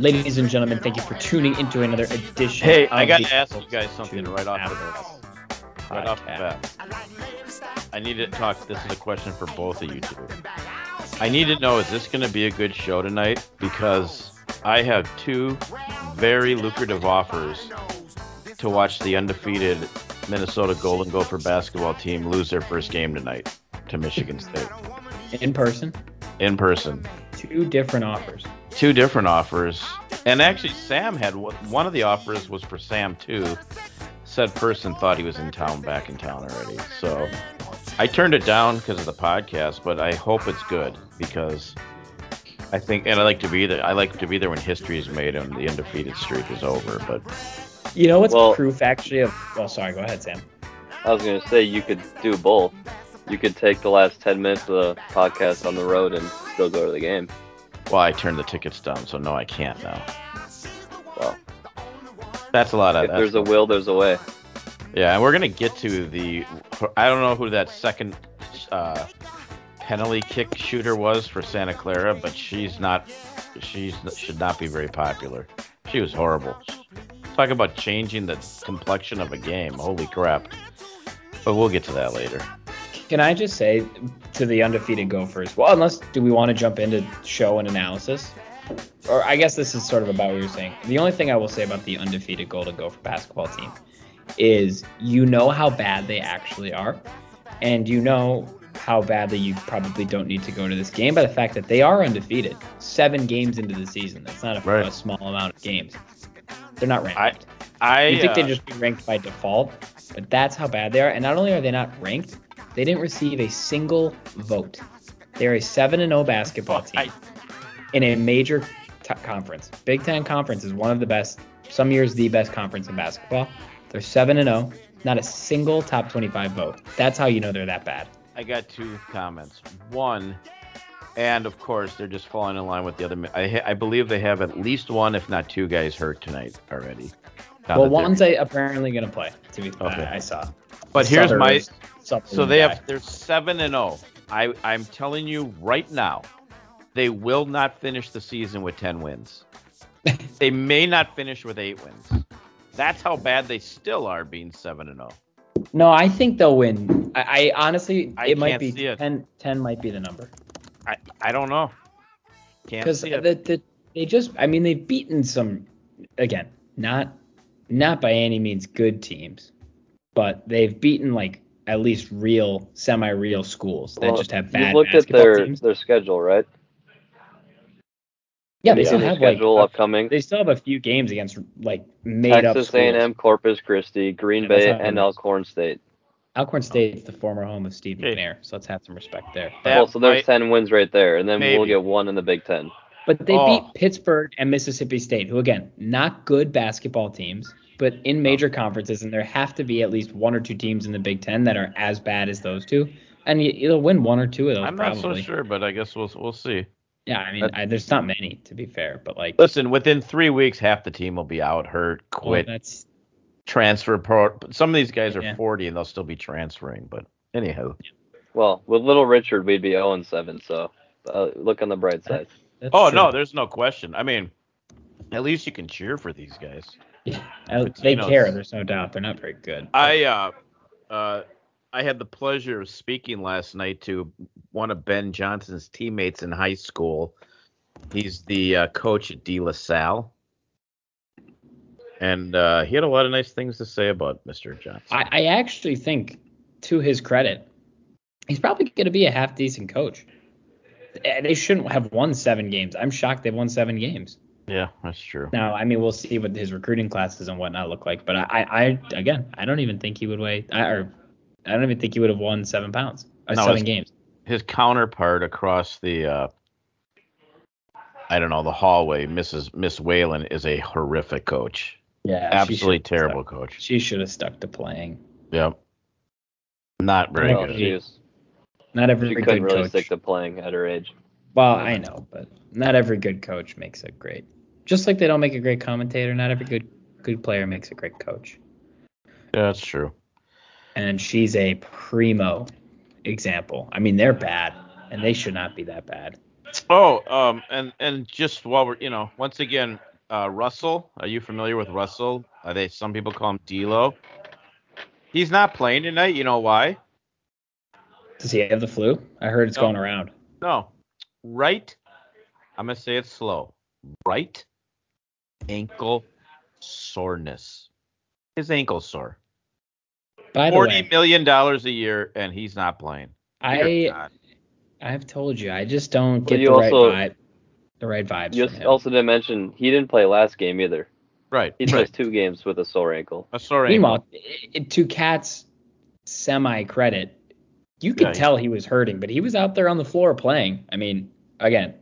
Ladies and gentlemen, thank you for tuning into another edition. Hey, I got to ask you guys something right off the bat. Right off the bat. I need to talk. This is a question for both of you two. I need to know: Is this going to be a good show tonight? Because I have two very lucrative offers to watch the undefeated Minnesota Golden Gopher basketball team lose their first game tonight to Michigan State In person, in person. two different offers. Two different offers. And actually, Sam had one of the offers was for Sam too. Said person thought he was in town, back in town already. So I turned it down because of the podcast, but I hope it's good because I think, and I like to be there. I like to be there when history is made and the undefeated streak is over. But You know what's Well- proof actually of? Well, sorry. Go ahead, Sam. I was gonna say you could do both. You could take the last ten minutes of the podcast on the road and still go to the game. Well, I turned the tickets down, so no, I can't now. Well, That's a lot of. if there's a will, there's a way. Yeah, and we're gonna get to the. I don't know who that second uh, penalty kick shooter was for Santa Clara, but she's not. She's should not be very popular. She was horrible. Talk about changing the complexion of a game. Holy crap! But we'll get to that later. Can I just say to the undefeated Gophers? Well, unless do we want to jump into show and analysis? Or I guess this is sort of about what you're saying. The only thing I will say about the undefeated Golden Gopher basketball team is you know how bad they actually are, and you know how badly you probably don't need to go to this game by the fact that they are undefeated. Seven games into the season. That's not a, Right. a small amount of games. They're not ranked. I- I You think uh, they'd just be ranked by default, but that's how bad they are. And not only are they not ranked, they didn't receive a single vote. They're a seven and zero basketball team in a major t- conference. Big Ten conference is one of the best. Some years the best conference in basketball. They're seven and zero. Not a single top twenty-five vote. That's how you know they're that bad. I got two comments. One, and of course they're just falling in line with the other. I ha- I believe they have at least one, if not two, guys hurt tonight already. Now well, one's uh, apparently going to play. To be Okay. I, I saw. But here's my Sutter So they guy. have they're seven and zero. I I'm telling you right now, they will not finish the season with ten wins. they may not finish with eight wins. That's how bad they still are being seven and zero. No, I think they'll win. I, I honestly, I it might be it. 10, 10 might be the number. I I don't know. Can't because see it. the, the, they just i mean they've beaten some again not not by any means good teams but they've beaten like at least real semi-real schools that Well, just have bad. you bad looked at their teams their schedule, right? yeah they You still see their have like schedule a- upcoming. they still have a few games against like made up Texas. A&M, Corpus Christi, Green Yeah, that's Bay, not and good. Alcorn State. alcorn state's the former home of steve Okay. mcnair so let's have some respect there That well, so there's might- ten wins right there, and then Maybe. we'll get one in the Big Ten. But they Oh. beat pittsburgh and mississippi state who again not good basketball teams but in major conferences, and there have to be at least one or two teams in the Big Ten that are as bad as those two, and you, you'll win one or two of those I'm probably. not so sure, but I guess we'll we'll see. Yeah, I mean, I, there's not many to be fair, but like, Listen, within three weeks, half the team will be out, hurt, well, quit, that's transfer. Pro. Some of these guys are Yeah. 40 and they'll still be transferring. But anyhow, Well, with Little Richard, we'd be 0 and 7. So uh, look on the bright side. That's oh true. no, there's no question. I mean, at least you can cheer for these guys. Uh, they care. There's no doubt. They're not very good. I uh, uh, I had the pleasure of speaking last night to one of Ben Johnson's teammates in high school. He's the uh, coach at De La Salle, and uh, he had a lot of nice things to say about Mr. Johnson. I, I actually think, to his credit, he's probably going to be a half decent coach. They shouldn't have won seven games. I'm shocked they've won seven games. yeah, that's true. Now, I mean, we'll see what his recruiting classes and whatnot look like. But I, I, I again, I don't even think he would weigh. I, or I don't even think he would have won seven pounds. Or No, seven it's- games. His counterpart across the, uh, I don't know, the hallway, Mrs. Miss Whalen, is a horrific coach. Yeah, Absolutely should've stuck- terrible coach. She should have stuck to playing. Yep. Not very Well, good. she, was, Not every she good couldn't really coach. stick to playing at her age. Well, I know, but not every good coach makes a great. Just like they don't make a great commentator, not every good good player makes a great coach. Yeah, that's true. And she's a primo example. I mean, they're bad, and they should not be that bad. Oh, um, and and just while we're, you know, once again, uh, Russell. Are you familiar with Russell? Are they? Some people call him D'Lo. He's not playing tonight. You know why? Does he have the flu? I heard it's No. going around. No. Right. I'm gonna say it slow. Right ankle soreness. His ankle sore. By the Forty way, million dollars a year, and he's not playing. I I've told you I just don't Well, get you the also- right vibe. The right vibes You from him. also didn't mention he didn't play last game either. right. He right. two games with a sore ankle. A sore ankle. Meanwhile, i- i- to Cat's semi credit, you could Yeah, tell he was hurting, but he was out there on the floor playing. I mean, again,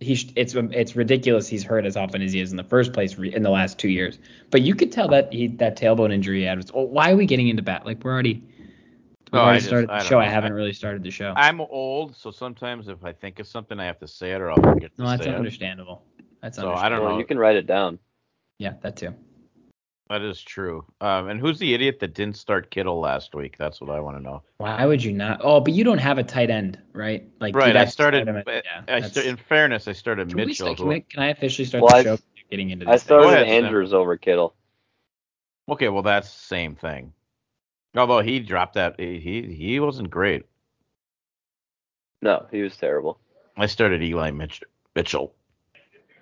he sh- it's it's ridiculous he's hurt as often as he is in the first place re- in the last two years. But you could tell that he that tailbone injury he had was. Well, why are we getting into bat? Like we're already. We've Oh, I already just- started the don't show. I haven't really started the show. I'm old, so sometimes if I think of something, I have to say it, or I'll forget to no, that's say it. understandable. That's So I don't Well, know. you can write it down. Yeah, that too. That is true. Um, and who's the idiot that didn't start Kittle last week? That's what I want to know. Why would you not? Oh, but you don't have a tight end, right? Like Right, I have to start started. him at- yeah, I that's- sta- in fairness, I started Can, Mitchell. start, can, we, can I officially start Well, the I- show? Getting into I this. thing? started ahead, Sam. Andrews over Kittle. Okay, well that's the same thing. Although he dropped that, he he, he wasn't great. No, he was terrible. I started Eli Mitch, Mitchell.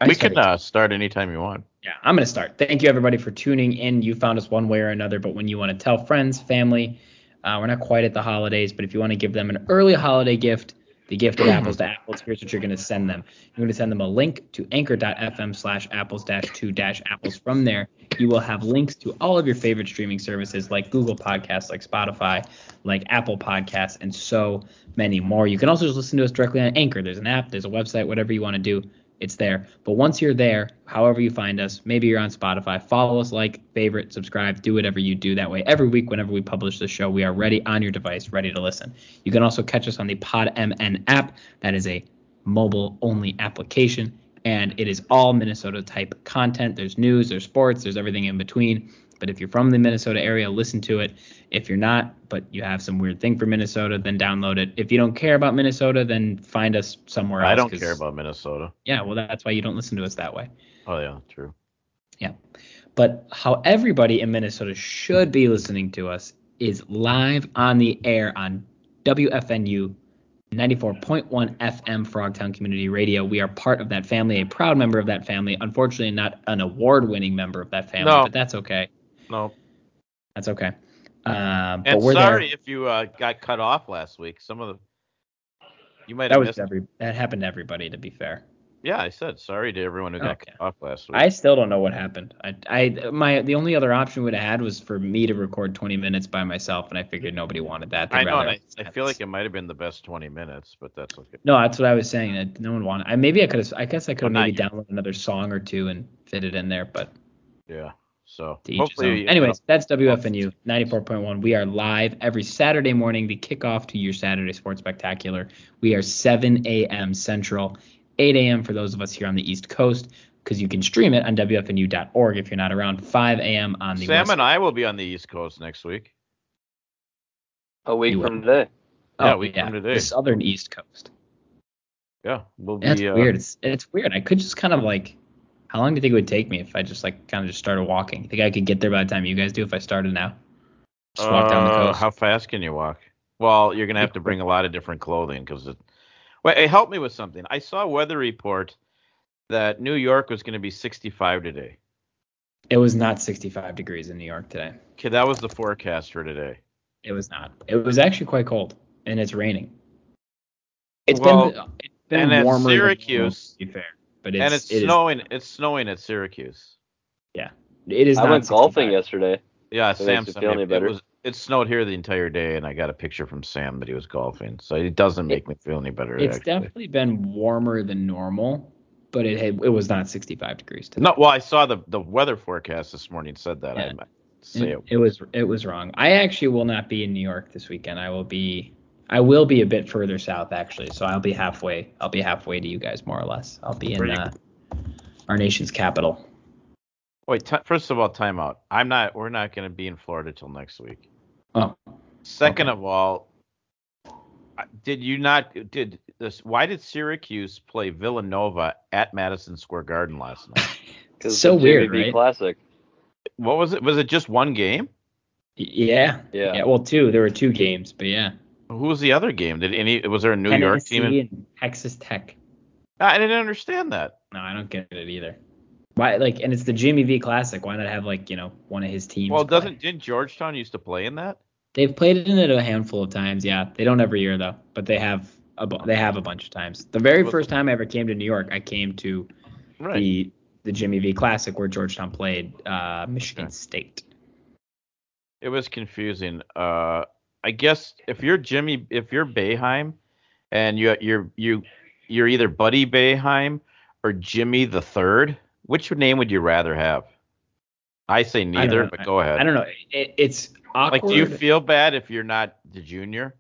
I we can uh, start anytime you want. Yeah, I'm gonna start. Thank you everybody for tuning in. You found us one way or another, but when you want to tell friends, family, uh, we're not quite at the holidays, but if you want to give them an early holiday gift, the gift of apples to apples, here's what you're gonna send them. You're gonna send them a link to anchor.fm slash apples dash two dash apples. From there, you will have links to all of your favorite streaming services like Google Podcasts, like Spotify, like Apple Podcasts, and so many more. You can also just listen to us directly on Anchor. There's an app, there's a website, whatever you want to do, it's there. But once you're there, however you find us, maybe you're on Spotify, follow us, like, favorite, subscribe, do whatever you do. That way, every week, whenever we publish the show, we are ready on your device, ready to listen. You can also catch us on the PodMN app. That is a mobile only application, and it is all Minnesota type content. There's news, there's sports, there's everything in between. But if you're from the Minnesota area, listen to it. If you're not, but you have some weird thing for Minnesota, then download it. If you don't care about Minnesota, then find us somewhere else. I don't care about Minnesota. Yeah, well, that's why you don't listen to us that way. Oh yeah, true. Yeah. But how everybody in Minnesota should be listening to us is live on the air on WFNU 94.1 FM Frogtown Community Radio. We are part of that family, a proud member of that family. Unfortunately, not an award winning member of that family, No. but that's okay. No, That's okay. Um, but and sorry there. if you uh, got cut off last week. Some of the you might That have was every that happened to everybody, to be fair. Yeah, I said sorry to everyone who got Okay. cut off last week. I still don't know what happened. I, I my the only other option would have had was for me to record 20 minutes by myself, and I figured nobody wanted that. They'd I know, I, I feel like it might have been the best 20 minutes, but that's okay. No, that's what I was saying. That no one wanted. I maybe I could have. I guess I could have Well, maybe downloaded another song or two and fit it in there, but Yeah. So to each his hopefully, own. Anyways, that's WFNU 94.1. We are live every Saturday morning, the kickoff to your Saturday Sports Spectacular. We are 7 a.m. Central, 8 a.m. for those of us here on the East Coast, because you can stream it on WFNU.org if you're not around. 5 a.m. on the Sam West and I will be on the East Coast next week. A week from today. Yeah, Oh, we come today. The Southern East Coast. Yeah, we'll be. That's uh, weird. It's it's weird. I could just kind of like. How long do you think it would take me if I just like kind of just started walking? You think I could get there by the time you guys do if I started now? Just walk down the uh, coast. How fast can you walk? Well, you're gonna have to bring a lot of different clothing because it. Wait, hey, help me with something. I saw a weather report that New York was gonna be 65 today. It was not 65 degrees in New York today. Okay, that was the forecast for today. It was not. It was actually quite cold, and it's raining. It's Well, been it's been and at warmer than Syracuse- to be fair, but it's and it's it is- snowing. It's snowing at Syracuse. Yeah, it is I not went golfing 65. yesterday. Yeah, That Sam makes you sent feel any better? It, was, it snowed here the entire day, and I got a picture from Sam that he was golfing. So it doesn't make me feel any better. It's actually. definitely been warmer than normal, but it had, it was not 65 degrees today. No, well, I saw the the weather forecast this morning said that. Yeah. I might say It, it. it was it was wrong. I actually will not be in New York this weekend. I will be I will be a bit further south actually. So I'll be halfway. I'll be halfway to you guys more or less. I'll be in uh, our nation's capital. Wait, t- first of all, timeout. I'm not. We're not going to be in Florida till next week. Oh, Second Okay. of all, did you not? Did this? Why did Syracuse play Villanova at Madison Square Garden last night? 'Cause So the weird, JVV right? Classic. What was it? Was it just one game? Y- Yeah. Yeah. Well, two. There were two games, but yeah. Who was the other game? Did any? Was there a New York team? In, and Texas Tech. I didn't understand that. No, I don't get it either. Why? Like, and it's the Jimmy V Classic. Why not have like you know one of his teams? Well, doesn't didn't Georgetown used to play in that? They've played in it a handful of times. Yeah, they don't every year though, but they have a bu- they have a bunch of times. The very first time I ever came to New York, I came to Right. the the Jimmy V Classic where Georgetown played uh, Michigan Okay. State. It was confusing. Uh, I guess if you're Jimmy, if you're Boeheim, and you you're you you're either Buddy Boeheim or Jimmy the Third, which name would you rather have? I say neither, know. but go ahead. I don't know. It, it's awkward. Like, do you feel bad if you're not the junior?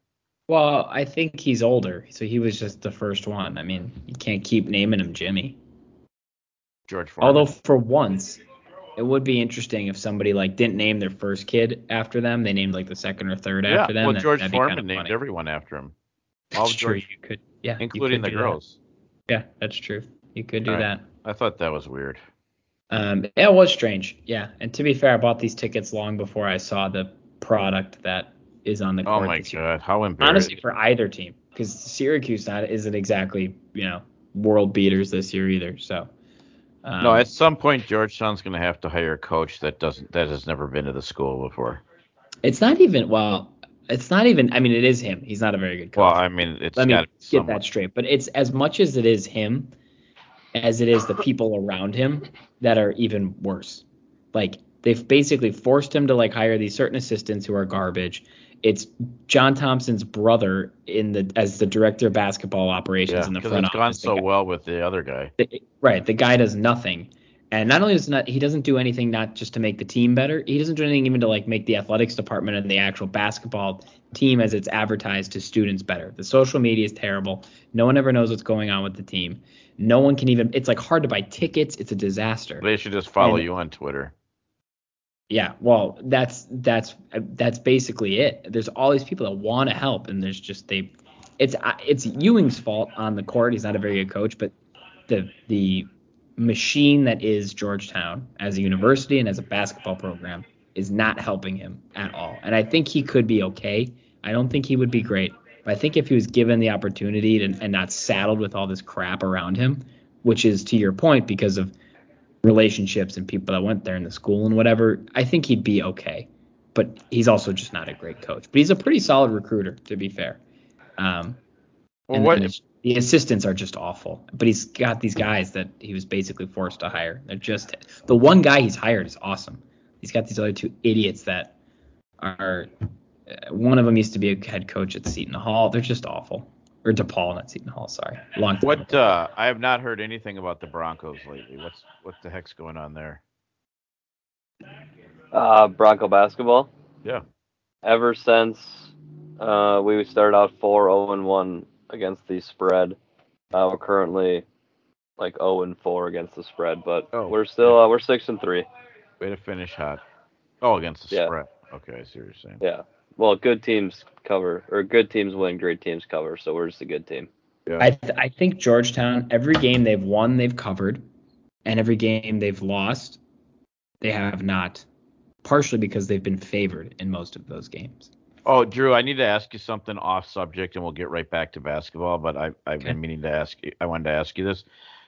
well, I think he's older, so he was just the first one. I mean, you can't keep naming him Jimmy. George Foreman. Although for once, it would be interesting if somebody like didn't name their first kid after them. They named like the second or third yeah, after them. well, That- George Foreman kinda named funny. everyone after him, all That's true. George, You could, yeah, including the could that. girls. Yeah, that's true. You could do All that. I thought that was weird. Um, it was strange. Yeah, and to be fair, I bought these tickets long before I saw the product that is on the Oh court my this year. god, how embarrassing! Honestly, for either team, because Syracuse not isn't exactly you know world beaters this year either. So. Um, no, at some point Georgetown's going to have to hire a coach that doesn't that has never been to the school before. it's not even well. It's not even. I mean, it is him. He's not a very good coach. Well, I mean, it's Let me get to somewhat. that straight. But it's as much as it is him, as it is the people around him that are even worse. Like they've basically forced him to like hire these certain assistants who are garbage. It's John Thompson's brother in the as the director of basketball operations Yeah, in the because front it's gone office. So guy- well with the other guy. the- right, the guy does nothing. And not only does not he doesn't do anything not just to make the team better, he doesn't do anything even to like make the athletics department and the actual basketball team as it's advertised to students better. The social media is terrible. No one ever knows what's going on with the team. No one can even it's like hard to buy tickets. It's a disaster. They should just follow And- you on Twitter. Yeah, well, that's that's that's basically it. There's all these people that want to help, and there's just they, it's it's Ewing's fault on the court. He's not a very good coach, but the the machine that is Georgetown as a university and as a basketball program is not helping him at all. And I think he could be okay. I don't think he would be great, but I think if he was given the opportunity to, and not saddled with all this crap around him, which is to your point because of relationships and people that went there in the school and whatever, I think he'd be okay. But he's also just not a great coach. But he's a pretty solid recruiter, to be fair. Um, Well, and, what? and the, the assistants are just awful. But he's got these guys that he was basically forced to hire. They're just the one guy he's hired is awesome. He's got these other two idiots that are. Uh, one of them used to be a head coach at Seton Hall. They're just awful. Or DePaul, not Seton Hall. Sorry, long time. What? Uh, I have not heard anything about the Broncos lately. What's what the heck's going on there? Uh, Bronco basketball. Yeah. Ever since uh, we started out 4 0 and 1 against the spread, uh, we're currently like 0 and 4 against the spread, but Oh, we're still uh, we're 6 and 3. Way to finish hot. Oh, against the Yeah. spread. Okay, I see what you're saying. Yeah. Well, good teams cover, or good teams win, great teams cover. So we're just a good team. Yeah. I th- I think Georgetown every game they've won they've covered, and every game they've lost they have not. Partially because they've been favored in most of those games. Oh, Drew, I need to ask you something off subject, and we'll get right back to basketball. But I, I've Okay. been meaning to ask. you- I wanted to ask you this.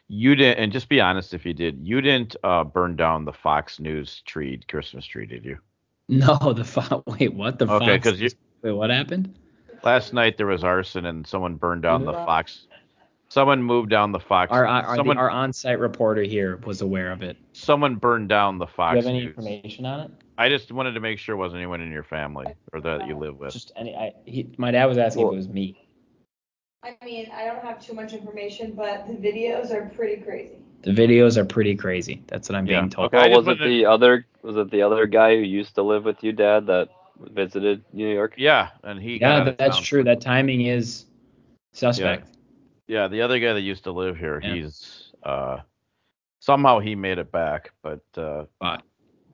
You didn't, and just be honest if you did. You didn't uh, burn down the Fox News tree, Christmas tree, did you? No, the Fo- wait, what the Okay, Fox? 'cause you- wait, what happened? Last night there was arson, and someone burned down the Fox. Someone moved down the Fox. Our our, someone, our on-site reporter here was aware of it. someone burned down the Do Fox you have any News. information on it? I just wanted to make sure it wasn't anyone in your family or that you live with. Just any. I, he, my dad was asking Well- if it was me. I mean, I don't have too much information, but the videos are pretty crazy. The videos are pretty crazy. That's what I'm Yeah, being told. okay. I Well, just was it wanted- the other? Was it the other guy who used to live with you, Dad, that visited New York? Yeah, and he. Yeah, that, that's true. That timing is suspect. Yeah, the other guy that used to live here, Yeah. he's uh somehow he made it back, but uh But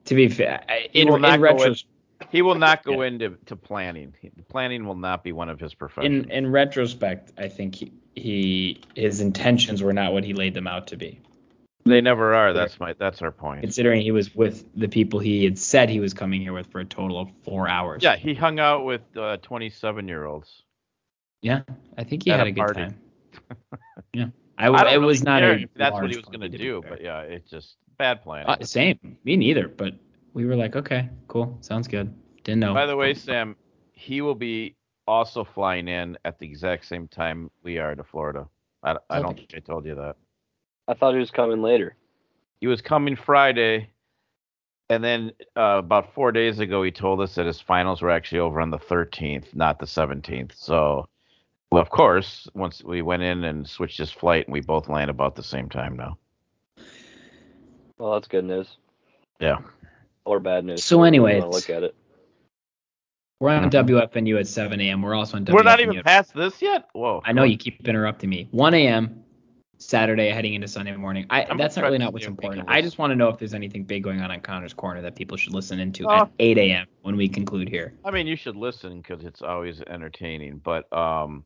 to be fair, He in, will in not go he will not go into to planning. He, planning will not be one of his professions. in in retrospect, I think he, he his intentions were not what he laid them out to be. They never are. That's my. That's our point. considering he was with the people he had said he was coming here with for a total of four hours. Yeah, he hung out with uh, 27 year olds. Yeah, I think he At had a a, good time. yeah, I, I w- don't it was not a. if that's what he was gonna do, but yeah, it's just bad plan. Uh, same, me neither. But we were like, okay, cool, sounds good. Didn't know. By the way, Sam, he will be also flying in at the exact same time we are to Florida. I, I don't think I told you that. I thought he was coming later. He was coming Friday, and then uh, about four days ago, he told us that his finals were actually over on the 13th, not the 17th. So, well, of course, once we went in and switched his flight, and we both land about the same time now. Well, that's good news. Yeah. Or bad news. So anyway, look at it. We're on Mhm. WFNU at 7 a.m. We're also on WFNU. We're not even at- past this yet. Whoa. I know you keep interrupting me. 1 a.m. Saturday heading into Sunday morning. I I'm that's not really not what's important. I just want to know if there's anything big going on on Connor's Corner that people should listen into Oh. at 8 a.m. when we conclude here. I mean, you should listen because it's always entertaining. But um,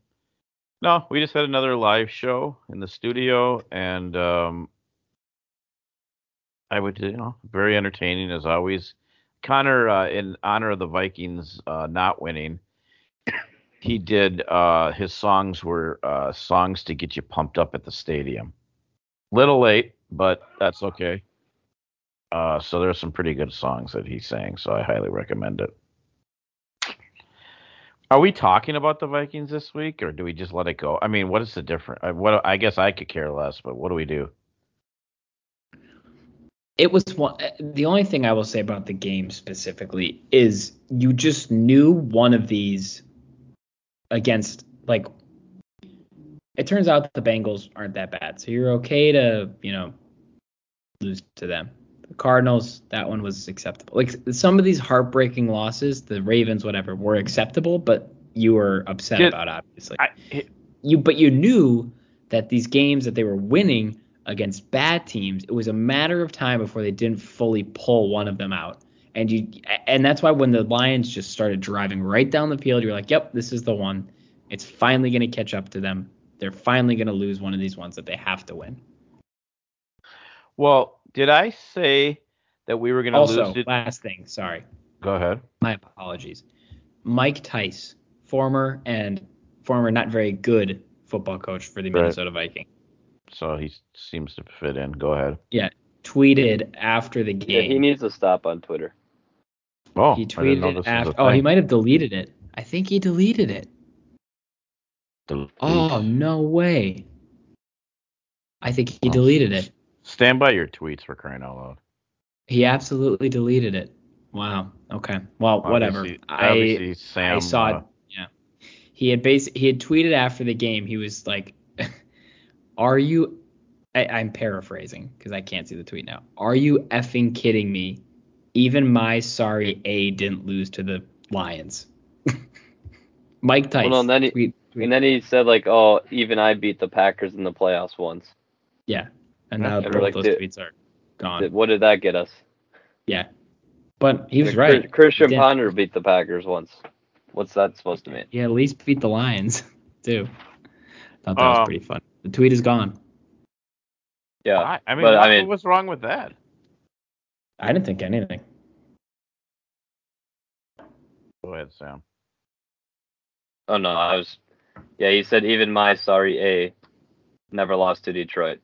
no, we just had another live show in the studio, and um, I would, you know, very entertaining as always. Connor, uh, in honor of the Vikings uh, not winning, he did uh, his songs were uh, songs to get you pumped up at the stadium. Little late, but that's okay. Uh, so there's some pretty good songs that he sang, so I highly recommend it. Are we talking about the Vikings this week, or do we just let it go? I mean, what is the difference? I, what I guess I could care less, but what do we do? It was one. The only thing I will say about the game specifically is you just knew one of these against like. It turns out the Bengals aren't that bad, so you're okay to you know lose to them. The Cardinals, that one was acceptable. Like some of these heartbreaking losses, the Ravens, whatever, were acceptable, but you were upset Did- about obviously. I, it- you but you knew that these games that they were winning against bad teams, it was a matter of time before they didn't fully pull one of them out. And you and that's why when the Lions just started driving right down the field, you're like, "Yep, this is the one. It's finally going to catch up to them. They're finally going to lose one of these ones that they have to win." well, did I say that we were going to lose? It? last thing, sorry. Go ahead. My apologies. Mike Tice, former and former not very good football coach for the Right. Minnesota Vikings, So he seems to fit in. Go ahead. Yeah, tweeted after the Yeah, game. he needs to stop on Twitter. Oh, he I didn't know tweeted after. Oh, he might have deleted it. I think he deleted it. Delete. Oh no way. I think he Oh. deleted it. Stand by your tweets for crying out loud. He absolutely deleted it. Wow. Okay. Well, whatever. Obviously- I Sam, I saw uh, it. Yeah. He had bas- he had tweeted after the game. He was like, "Are you?" I, I'm paraphrasing because I can't see the tweet now. Are you effing kidding me? Even my sorry A didn't lose to the Lions. Mike Tyson. Well, no, and then he- tweet, tweet- And then he said like, "Oh, even I beat the Packers in the playoffs once." yeah. And now And both like, those dude- tweets are gone. What did that get us? Yeah. But he was right. Christian Ponder beat the Packers once. What's that supposed to mean? Yeah, at least beat the Lions too. Thought that was Um, pretty fun. The tweet is gone. Yeah, I, I mean, but, I what- mean- what's wrong with that? I didn't think anything. Go ahead, Sam. Oh no, I was. Yeah, he said even my sorry A never lost to Detroit.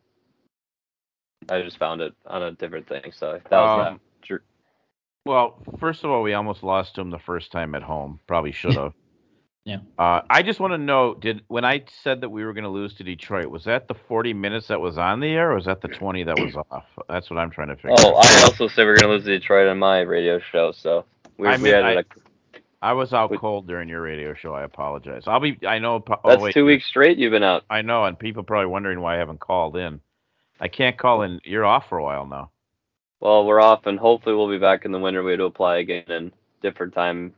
I just found it on a different thing, so that was Um, that. Sure. Well, first of all, we almost lost to him the first time at home. Probably should have. Yeah. Uh, I just want to know, did when I said that we were going to lose to Detroit, was that the 40 minutes that was on the air, or was that the 20 that was off? That's what I'm trying to figure. Oh, out. I also said we are gonna lose to Detroit on my radio show, so we, I we mean, had I- a, I was out we- cold during your radio show. I apologize. I'll be. I know. Oh, that's wait, two weeks straight you've been out. I know, and people probably wondering why I haven't called in. I can't call in. You're off for a while now. Well, we're off, and hopefully we'll be back in the winter. We had to apply again in different time.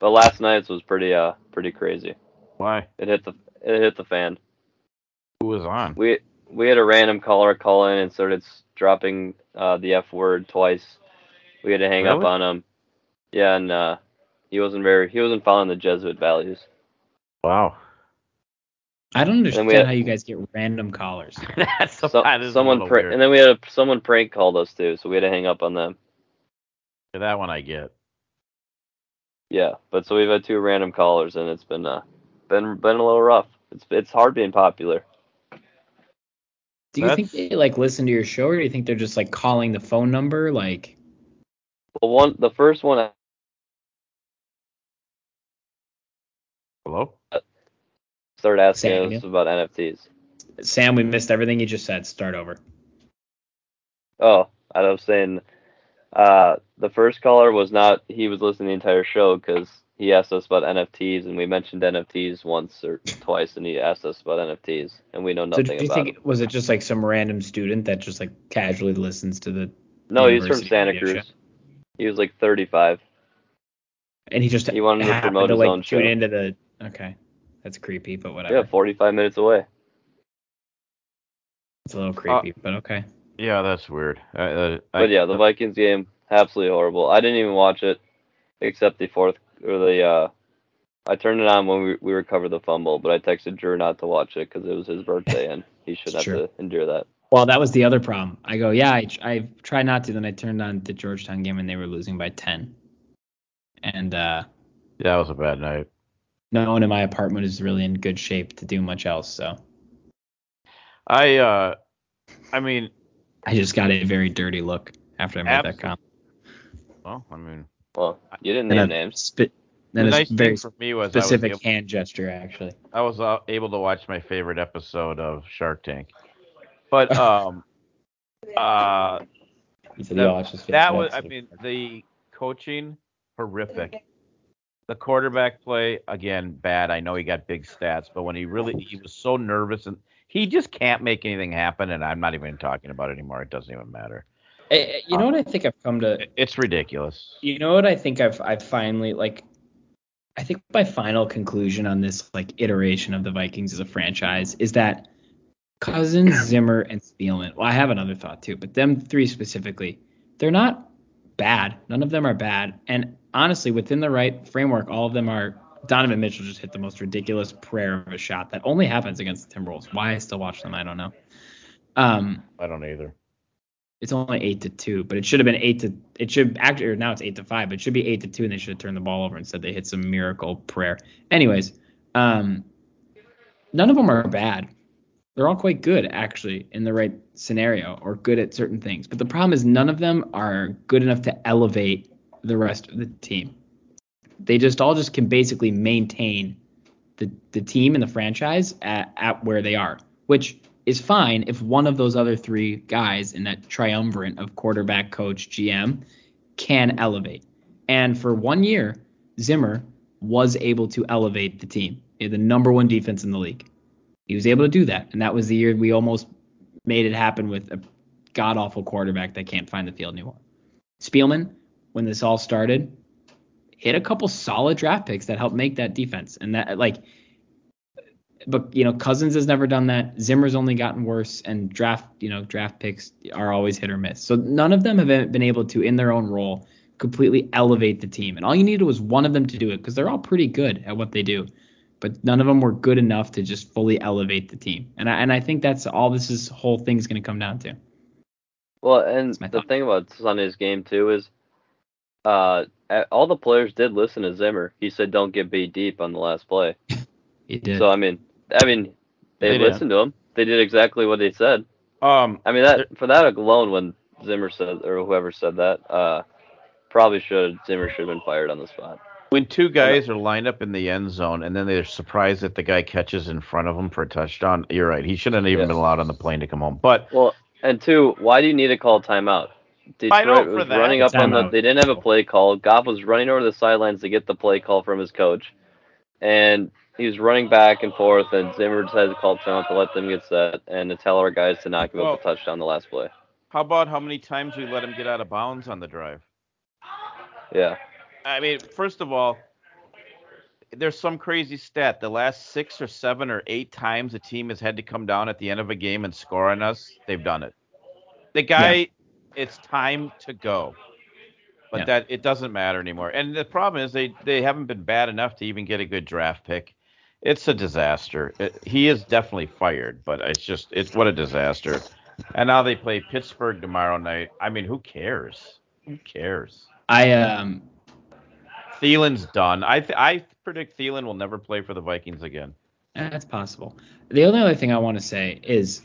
But last night's was pretty uh pretty crazy. Why? It hit the it hit the fan. Who was on? We we had a random caller call in and started dropping uh, the F word twice. We had to hang up on him. Yeah, and uh, he wasn't very he wasn't following the Jesuit values. Wow. I don't understand had- how you guys get random callers. That's So, that is a someone little prank, weird. and then we had a, someone prank called us too, so we had to hang up on them. that one I get. Yeah, but so we've had two random callers, and it's been uh, been been a little rough. It's it's hard being popular. Do you think they like listen to your show, or do you think they're just like calling the phone number? Like, Well, one the first one Hello. started asking Sam, us about NFTs. Sam, we missed everything you just said. Start over. Oh, I was saying, uh, the first caller was not. He was listening to the entire show because he asked us about NFTs, and we mentioned NFTs once or twice, and he asked us about NFTs, and we know nothing So do you about think them. was it just like some random student that just like casually listens to the No, he's from Santa radio Cruz. He was like 35. and he just He wanted to promote to his like own tune show. into the okay. That's creepy, but whatever. Yeah, 45 minutes away. It's a little creepy, but okay. Yeah, that's weird. Uh, uh, I, But yeah, the Vikings game absolutely horrible. I didn't even watch it except the fourth or the. uh I turned it on when we we recovered the fumble, but I texted Drew not to watch it because it was his birthday and he should have Sure. to endure that. Well, that was the other problem. I go, yeah, I, I tried not to. Then I turned on the Georgetown game and they were losing by 10. And uh, that was a bad night. No one in my apartment is really in good shape to do much else. So I uh, I mean, I just got a very dirty look after I made that comment. well, I mean, Well, you didn't And name a names. Spe- then the a nice very thing for me was I was specific able- hand gesture, actually. I was uh, able to watch my favorite episode of Shark Tank. But um uh He said, that, "Yeah, watch this that was I mean the coaching horrific. The quarterback play again bad. I know he got big stats, but when he really he was so nervous and he just can't make anything happen and I'm not even talking about it anymore. It doesn't even matter. Eh, eh, you know what I think I've come to It's ridiculous. You know what I think I've I've finally like I think my final conclusion on this like iteration of the Vikings as a franchise is that Cousins, Zimmer, and Spielman. Well, I have another thought too, but them three specifically, they're not bad. None of them are bad. And honestly, within the right framework, all of them are. Donovan Mitchell just hit the most ridiculous prayer of a shot that only happens against the Timberwolves. Why I still watch them, I don't know. Um, I don't either. it's only eight to two, but it should have been eight to. It should actually or now it's eight to five, but it should be eight to two, and they should have turned the ball over instead. They hit some miracle prayer. Anyways, um, none of them are bad. They're all quite good actually in the right scenario or good at certain things. But the problem is none of them are good enough to elevate the rest of the team. They just all just can basically maintain the the team and the franchise at, at where they are, which is fine if one of those other three guys in that triumvirate of quarterback, coach, GM can elevate. And for one year, Zimmer was able to elevate the team. He the number one defense in the league. He was able to do that. And that was the year we almost made it happen with a god awful quarterback that can't find the field anymore. Spielman, when this all started, hit a couple solid draft picks that helped make that defense. And that like but you know, Cousins has never done that. Zimmer's only gotten worse, and draft, you know, draft picks are always hit or miss. So none of them have been able to, in their own role, completely elevate the team. And all you needed was one of them to do it because they're all pretty good at what they do, but none of them were good enough to just fully elevate the team. And I, and I think that's all this is whole thing's going to come down to. Well, and the thought. thing about Sunday's game too is, uh, all the players did listen to Zimmer. He said, "Don't get beat deep" on the last play. He did. So I mean, I mean, they, They did. listened to him. They did exactly what they said. Um, I mean, that for that alone, when Zimmer said or whoever said that, uh, probably should Zimmer should have been fired on the spot. when two guys are lined up in the end zone and then they're surprised that the guy catches in front of them for a touchdown, you're right. He shouldn't have even Yes. been allowed on the plane to come home. But Well, and two, why do you need to call timeout? Detroit I for was that. running up on the. Timeout. They didn't have a play call. Goff was running over the sidelines to get the play call from his coach, and he was running back and forth. And Zimmer decided to call timeout to let them get set and to tell our guys to not give Well- up a touchdown the last play. how about how many times we let him get out of bounds on the drive? Yeah, I mean, first of all, there's some crazy stat. The last six or seven or eight times a team has had to come down at the end of a game and score on us, they've done it. The guy, it's time to go. But Yeah. that it doesn't matter anymore. And the problem is they they haven't been bad enough to even get a good draft pick. it's a disaster. It, he is definitely fired, but it's just it's what a disaster. And now they play Pittsburgh tomorrow night. I mean, who cares? Who cares? I um Thielen's done. I th- I predict Thielen will never play for the Vikings again. that's possible. The only other thing I want to say is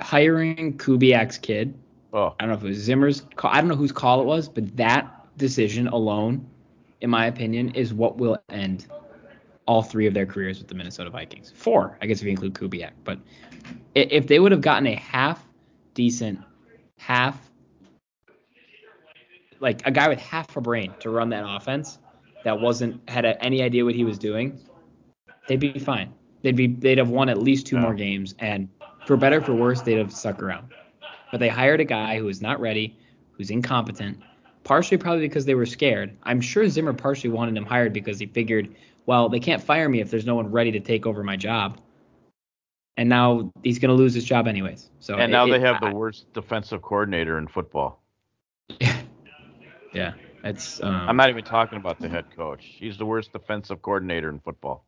hiring Kubiak's kid. Oh, I don't know if it was Zimmer's call. I don't know whose call it was, but that decision alone, in my opinion, is what will end all three of their careers with the Minnesota Vikings. Four, I guess if you include Kubiak. But if they would have gotten a half decent, half like a guy with half a brain to run that offense that wasn't had a, any idea what he was doing, they'd be fine. They'd be they'd have won at least two Yeah. more games, and for better or for worse, they'd have stuck around. But they hired a guy who is not ready, who's incompetent, partially probably because they were scared. I'm sure Zimmer partially wanted him hired because he figured, well, they can't fire me if there's no one ready to take over my job. And now he's going to lose his job anyways. So and it- now they it- have the I- worst defensive coordinator in football. yeah, it's um, I'm not even talking about the head coach. He's the worst defensive coordinator in football.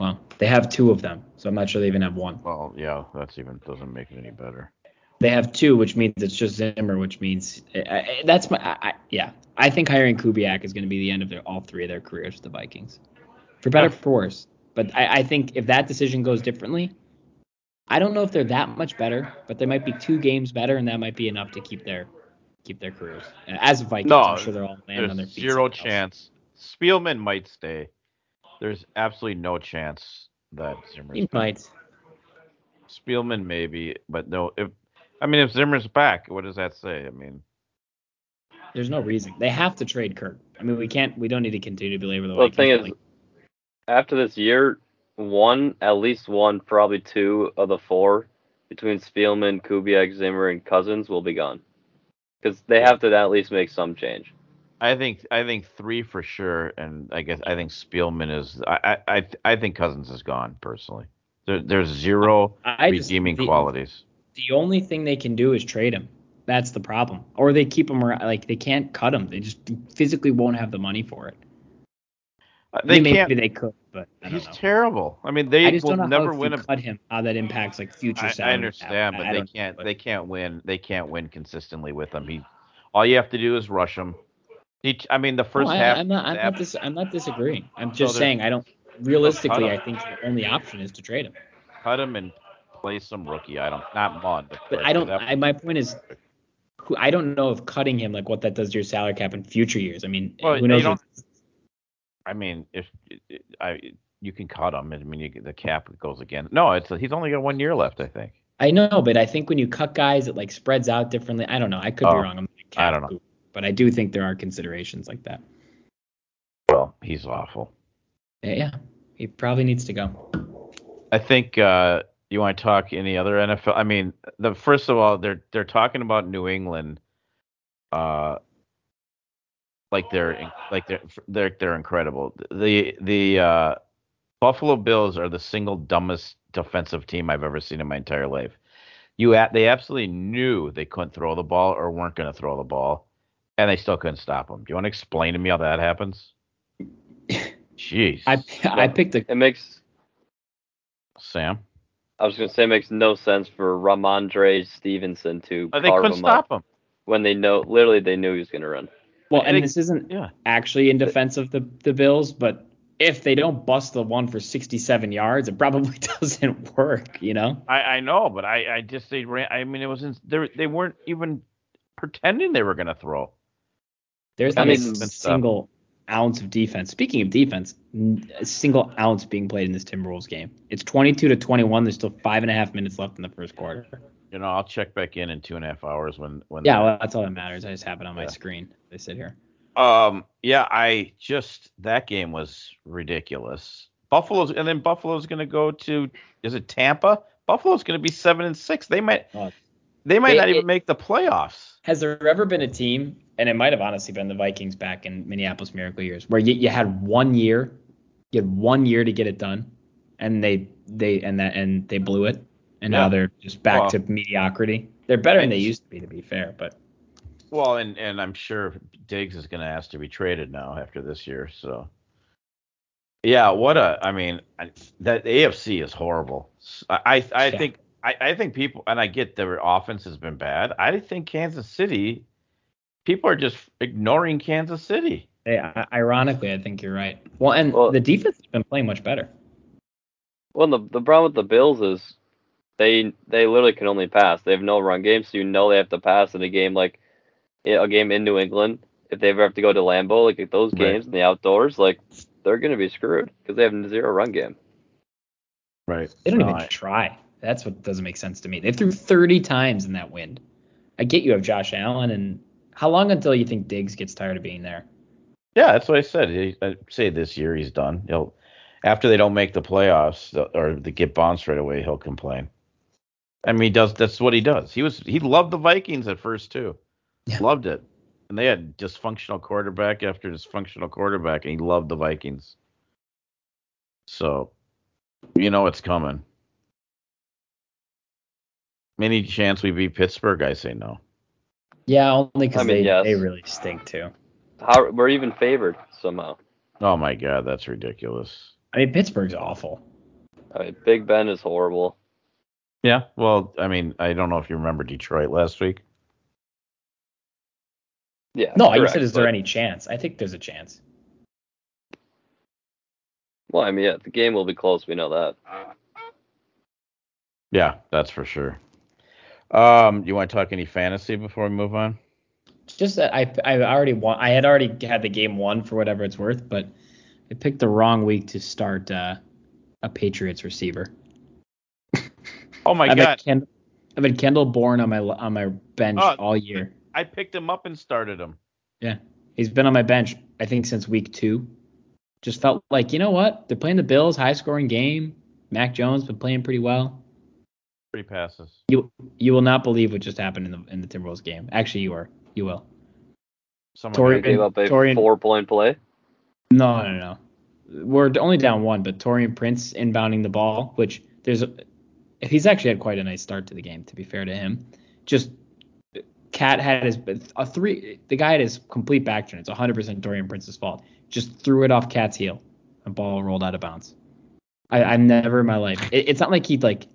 well, they have two of them, so I'm not sure they even have one. Well, yeah, that's even doesn't make it any better. They have two, which means it's just Zimmer, which means I, I, that's my I, yeah. I think hiring Kubiak is going to be the end of their all three of their careers with the Vikings, for better or for worse. But I, I think if that decision goes differently, I don't know if they're that much better, but they might be two games better, and that might be enough to keep their keep their careers. As Vikings, No, I'm sure they're all landing on their There's feet. zero somewhere else. chance. Spielman might stay. There's absolutely no chance that Zimmer. He might. Spielman maybe, but no. If I mean, if Zimmer's back, what does that say? I mean, There's no reason they have to trade Kirk. I mean, we can't. We don't need to continue to belabor the Well, the Vikings. thing is, like, after this year, one, at least one, probably two of the four between Spielman, Kubiak, Zimmer, and Cousins will be gone. Because they have to at least make some change. I think I think three for sure, and I guess I think Spielman is. I I I, I think Cousins is gone personally. There, there's zero I just- redeeming the- qualities. The only thing they can do is trade him. That's the problem. Or they keep him around. Like they can't cut him. They just physically won't have the money for it. Uh, I They mean, can't. Maybe they could, but I don't He's know. terrible. I mean, they I will never win a cut him, how that impacts like future I. I understand, but I they don't know, can't. but They can't win. They can't win consistently with him. He, all you have to do is rush him. Each, I mean, the No, first I, half. I'm not. I'm half- not, dis- I'm not disagreeing. I'm just they're- saying I don't. Realistically, I think the only option is to trade him. cut him and play some rookie. I don't. Not Mond, but, But I don't. I, my point is, who I don't know if cutting him like what that does to your salary cap in future years. I mean, Well, who knows? I mean, if I, you can cut him. I mean, you, the cap goes again. No, it's he's only got one year left. I think. I know, but I think when you cut guys, it like spreads out differently. I don't know. I could be Oh, wrong. I'm a I don't know. guru, but I do think there are considerations like that. Well, he's awful. Yeah, yeah. he probably needs to go. I think uh, you want to talk any other NFL. I mean, the first of all, they're they're talking about New England, uh, like they're like they're they're they're incredible. The the uh, Buffalo Bills are the single dumbest defensive team I've ever seen in my entire life. You at they absolutely knew they couldn't throw the ball or weren't going to throw the ball, and they still couldn't stop them. Do you want to explain to me how that happens? Jeez, I I picked a It makes Sam. I was gonna say it makes no sense for Rhamondre Stevenson to Uh, They carve couldn't him up stop him. when they know literally they knew he was gonna run. well, I and this isn't Yeah. actually in defense of the the Bills, but if they don't bust the one for 67 yards, it probably doesn't work. You know. I, I know, but I, I just they ran. I mean, it was in, they they weren't even pretending they were gonna throw. There's I not mean, a and stuff. single ounce of defense. Speaking of defense, a single ounce being played in this Timberwolves game. It's 22 to 21. There's still five and a half minutes left in the first quarter. You know, I'll check back in in two and a half hours when when. Yeah, well, that's all that matters. I just have it on my Yeah. screen. They sit here. Um. Yeah. I just that game was ridiculous. Buffalo's and then Buffalo's gonna go to is it Tampa? Buffalo's gonna be seven and six. They might Oh. they might It- not even it- make the playoffs. Has there ever been a team, and it might have honestly been the Vikings back in Minneapolis Miracle years, where you, you had one year, you had one year to get it done, and they they and that and they blew it, and Yeah. now they're just back Well- to mediocrity. They're better than they used to be, to be fair, but Well, and and I'm sure Diggs is gonna ask to be traded now after this year. So Yeah, what a I mean that AFC is horrible. I I, I Yeah. think I, I think people and I get their offense has been bad. I think Kansas City people are just ignoring Kansas City. Yeah, ironically, I think you're right. Well, and Well- the defense has been playing much better. Well, the the problem with the Bills is they they literally can only pass. They have no run game, so you know they have to pass in a game like a game in New England. If they ever have to go to Lambeau, like those Right. games in the outdoors, like they're gonna be screwed because they have zero run game. Right. They don't No, even I- try. That's what doesn't make sense to me. They threw 30 times in that wind. I get you have Josh Allen, and how long until you think Diggs gets tired of being there? Yeah, that's what I said. He, I say this year he's done. He'll after they don't make the playoffs or they get bounced right away, he'll complain. I mean, he does. That's what he does. He was he loved the Vikings at first too. Yeah. Loved it, and they had dysfunctional quarterback after dysfunctional quarterback, and he loved the Vikings. So, you know it's coming. Any chance we beat Pittsburgh? I say no. Yeah, only because I mean, they, yes. they really stink too. How we're even favored somehow. Oh my God, that's ridiculous. I mean, Pittsburgh's awful. I mean, Big Ben is horrible. Yeah, well, I mean, I don't know if you remember Detroit last week. Yeah. No, I correct, said, is there but- any chance? I think there's a chance. Well, I mean, yeah, the game will be close. We know that. Yeah, that's for sure. Um, you want to talk any fantasy before we move on? Just that I I already won. I had already had the game won for whatever it's worth, but I picked the wrong week to start uh, a Patriots receiver. Oh my I've God, had Kendrick, I've had Kendrick Bourne on my on my bench Oh. all year. I picked him up and started him. Yeah, he's been on my bench I think since week two. Just felt like you know what they're playing the Bills, high scoring game. Mac Jones been playing pretty well. Three passes. You you will not believe what just happened in the in the Timberwolves game. Actually, you are. You will. Someone Tori- gave up a Taurean- four point play. No, no, no. We're only down one, but Taurean Prince inbounding the ball, which there's a, he's actually had quite a nice start to the game. To be fair to him, just Cat had his a three. The guy had his complete back turn. It's 100% Taurean Prince's fault. Just threw it off Cat's heel. The ball rolled out of bounds. I, I've never in my life. It, it's not like he like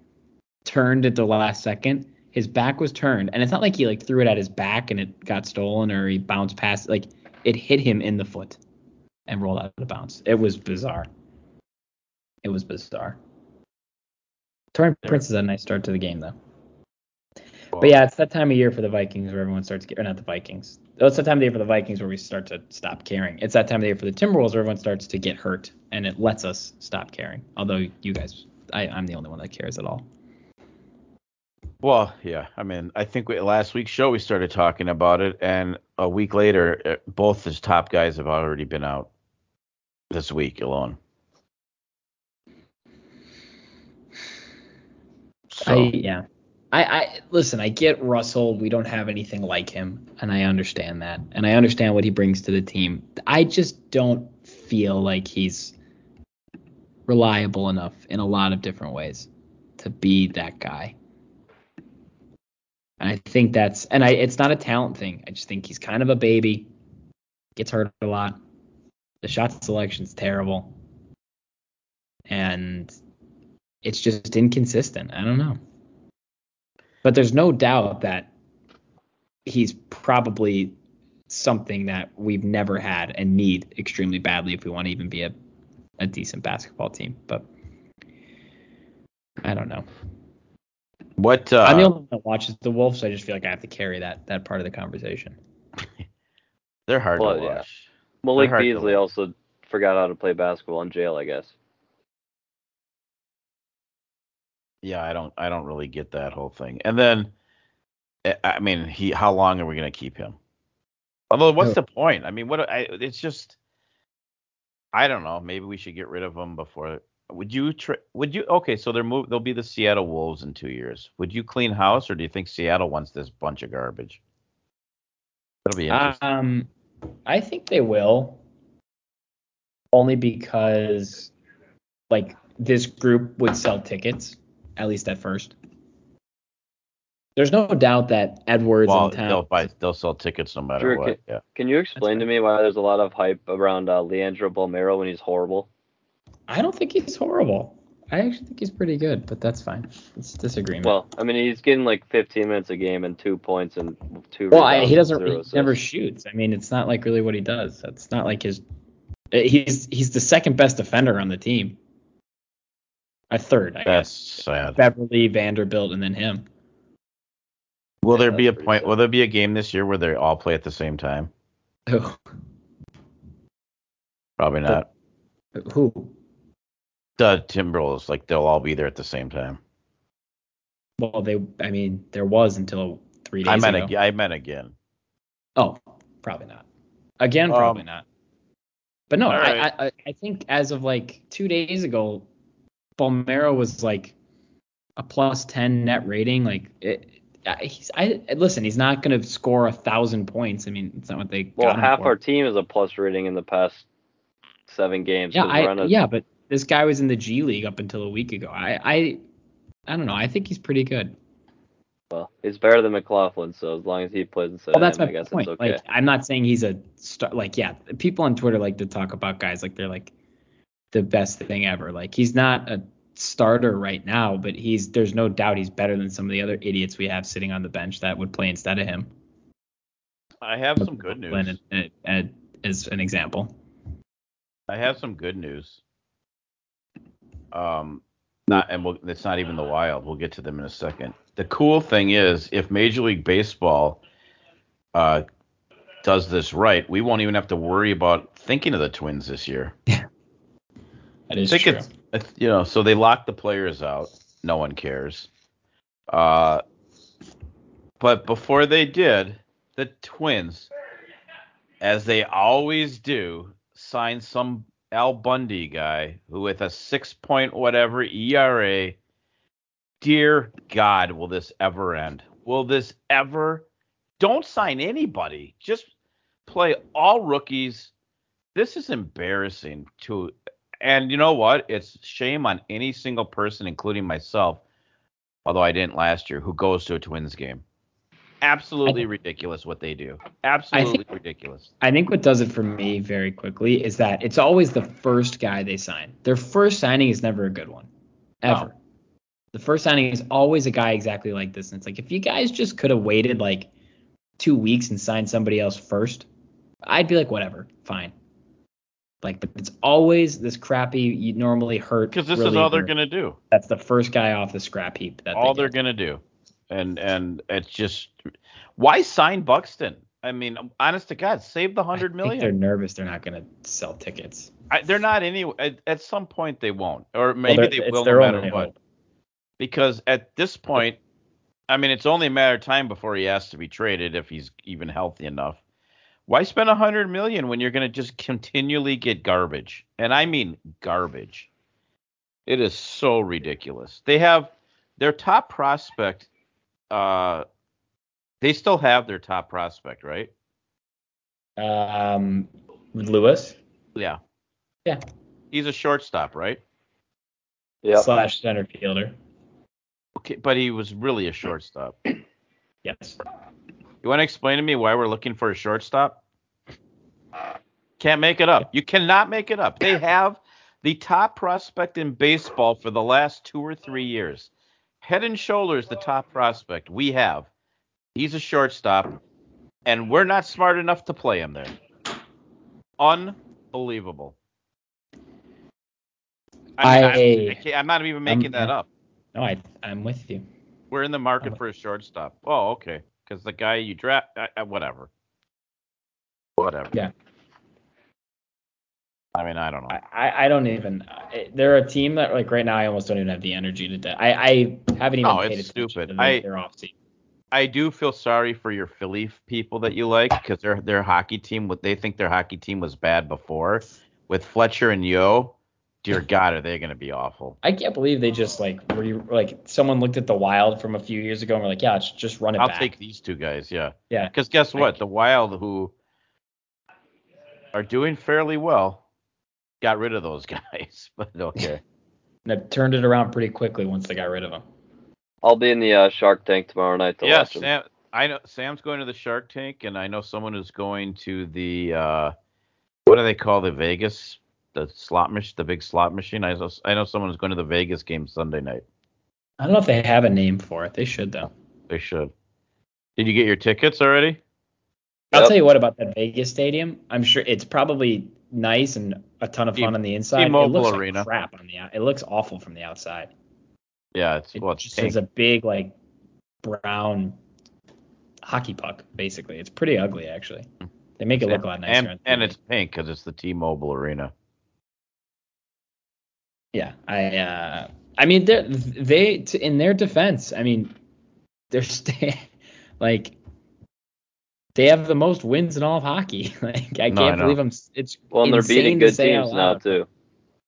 turned at the last second. His back was turned, and it's not like he like threw it at his back and it got stolen or he bounced past. Like it hit him in the foot and rolled out of bounds. It was bizarre. It was bizarre. There. Prince is a nice start to the game though. But yeah, it's that time of year for the Vikings where everyone starts, getting or not the Vikings. Oh, It's that time of the year for the Vikings where we start to stop caring. It's that time of the year for the Timberwolves where everyone starts to get hurt, and it lets us stop caring. Although you guys, I, I'm the only one that cares at all. Well, yeah. I mean, I think we, last week's show we started talking about it, and a week later, uh, both his top guys have already been out this week alone. So, I yeah. I, I listen, I get Russell, we don't have anything like him, and I understand that. And I understand what he brings to the team. I just don't feel like he's reliable enough in a lot of different ways to be that guy. And I think that's and I it's not a talent thing. I just think he's kind of a baby. Gets hurt a lot. The shot selection's terrible. And it's just inconsistent. I don't know. But there's no doubt that he's probably something that we've never had and need extremely badly if we want to even be a, a decent basketball team. But I don't know. What? Uh, I'm the only one that watches the Wolves, so I just feel like I have to carry that that part of the conversation. they're hard Well, to yeah. watch. Malik hard Beasley watch. also forgot how to play basketball in jail, I guess. Yeah, I don't. I don't really get that whole thing. And then, I- I mean, he. How long are we gonna keep him? Although, what's the point? I mean, what? I, it's just. I don't know. Maybe we should get rid of him before. Would you? Tra- would you? Okay, so they're move. They'll be the Seattle Wolves in two years. Would you clean house, or do you think Seattle wants this bunch of garbage? That'll be interesting. Um, I think they will, only because like this group would sell tickets at least at first. There's no doubt that Edwards well, and Town. they'll buy. They'll sell tickets no matter Sure, what. Yeah. Can you explain to me why there's a lot of hype around uh, Leandro Bolmaro when he's horrible? I don't think he's horrible. I actually think he's pretty good, but that's fine. It's disagreement. Well, I mean, he's getting like 15 minutes a game and two points and two. Well, I, he doesn't. He never shoots. I mean, it's not like really what he does. That's not like his. eh, He's he's the second best defender on the team. A third, I That's guess. sad. Beverley, Vanderbilt, and then him. Will there be a point? sad. Will there be a game this year where they all play at the same time? Who? Probably not. Who? The Timberwolves, like they'll all be there at the same time. Well, they. I mean, there was until three days I meant ago. ag- I meant again. Oh, probably not. Again, Um, probably not. But no, I, right. I I- I think as of like two days ago, Bolmaro was like a plus ten net rating. Like it, he's I listen, he's not gonna score a thousand points. I mean, it's not what they Well, got him half for. our team is a plus rating in the past seven games. yeah, 'cause we're I yeah, but this guy was in the G League up until a week ago. I I I don't know. I think he's pretty good. Well, he's better than McLaughlin, so as long as he plays instead Well, of that's him, my I guess point. it's okay. Like, I'm not saying he's a star. Like, yeah, people on Twitter like to talk about guys like they're like the best thing ever. Like, he's not a starter right now, but he's there's no doubt he's better than some of the other idiots we have sitting on the bench that would play instead of him. I have some good news. Glenn, as an example. I have some good news. Um, not and we'll, it's not even the Wild. We'll get to them in a second. The cool thing is, if Major League Baseball uh, does this right, we won't even have to worry about thinking of the Twins this year. Yeah, That is I think true. it's, it's you know, so they lock the players out. No one cares. Uh, but before they did, the Twins, as they always do, signed some Al Bundy guy who, with a six point whatever ERA, dear God, will this ever end? Will this ever? Don't sign anybody. Just play all rookies. This is embarrassing to and you know what? It's shame on any single person, including myself, although I didn't last year, who goes to a Twins game. Absolutely ridiculous what they do. Absolutely ridiculous. I think what does it for me very quickly is that it's always the first guy they sign. Their first signing is never a good one, oh. ever. No. The first signing is always a guy exactly like this. And it's like if you guys just could have waited like two weeks and signed somebody else first, I'd be like, whatever, fine. Like, but it's always this crappy. You normally hurt Because this is all they're gonna do. That's the first guy off the scrap heap. That all they they're gonna do. And and it's just why sign Buxton? I mean, honest to God, save the hundred I they're nervous. They're not gonna sell tickets. I, they're not any. At, at some point they won't, or maybe Well, they will no matter what. hope. because at this point, I mean, it's only a matter of time before he has to be traded if he's even healthy enough. Why spend a hundred million when you're going to just continually get garbage? And I mean garbage. It is so ridiculous. They have their top prospect. Uh, they still have their top prospect, right? Um, Lewis Yeah. Yeah. He's a shortstop, right? Yep. slash center fielder. Okay, but he was really a shortstop. Yes. You want to explain to me why we're looking for a shortstop? Can't make it up. You cannot make it up. They have the top prospect in baseball for the last two or three years. Head and shoulders the top prospect we have. He's a shortstop, and we're not smart enough to play him there. Unbelievable. I, I- I, can't- I'm not even making I'm- that up. No, I I'm with you. We're in the market for a shortstop. Oh, okay. Because the guy you draft, whatever. Whatever. Yeah. I mean, I don't know. I, I I don't even. They're a team that like right now I almost don't even have the energy to. do- I I haven't even No, paid it's attention stupid. to I- their off season. I do feel sorry for your Philly people that you like because their their hockey team, what they think their hockey team was bad before, with Fletcher and Yeo. Dear God, are they going to be awful? I can't believe they just like re, like someone looked at the Wild from a few years ago and were like, yeah, just run it I'll back. take these two guys. Yeah. Yeah. Because guess what? Like- the Wild, who are doing fairly well, got rid of those guys. But okay. And it turned it around pretty quickly once they got rid of them. I'll be in the uh, Shark Tank tomorrow night to yeah, watch him. Sam. I know Sam's going to the Shark Tank, and I know someone is going to the uh, what do they call the Vegas? the slot machine, the big slot machine. I know, I know someone's going to the Vegas game Sunday night. I don't know if they have a name for it. They should though. They should. Did you get your tickets already? I'll Yep. tell you what about that Vegas stadium. I'm sure it's probably nice and a ton of fun on the inside. It T-Mobile looks Arena. like crap on the out. It looks awful from the outside. Yeah, it's It well, it's just pink. is a big like brown hockey puck. Basically, it's pretty ugly actually. They make it look a lot nicer. and and it's pink because it's the T-Mobile Arena. Yeah, I uh, I mean they they in their defense, I mean they're stay like they have the most wins in all of hockey. like I No, can't know. believe I'm. It's Well, and they're insane beating to good say out teams now too.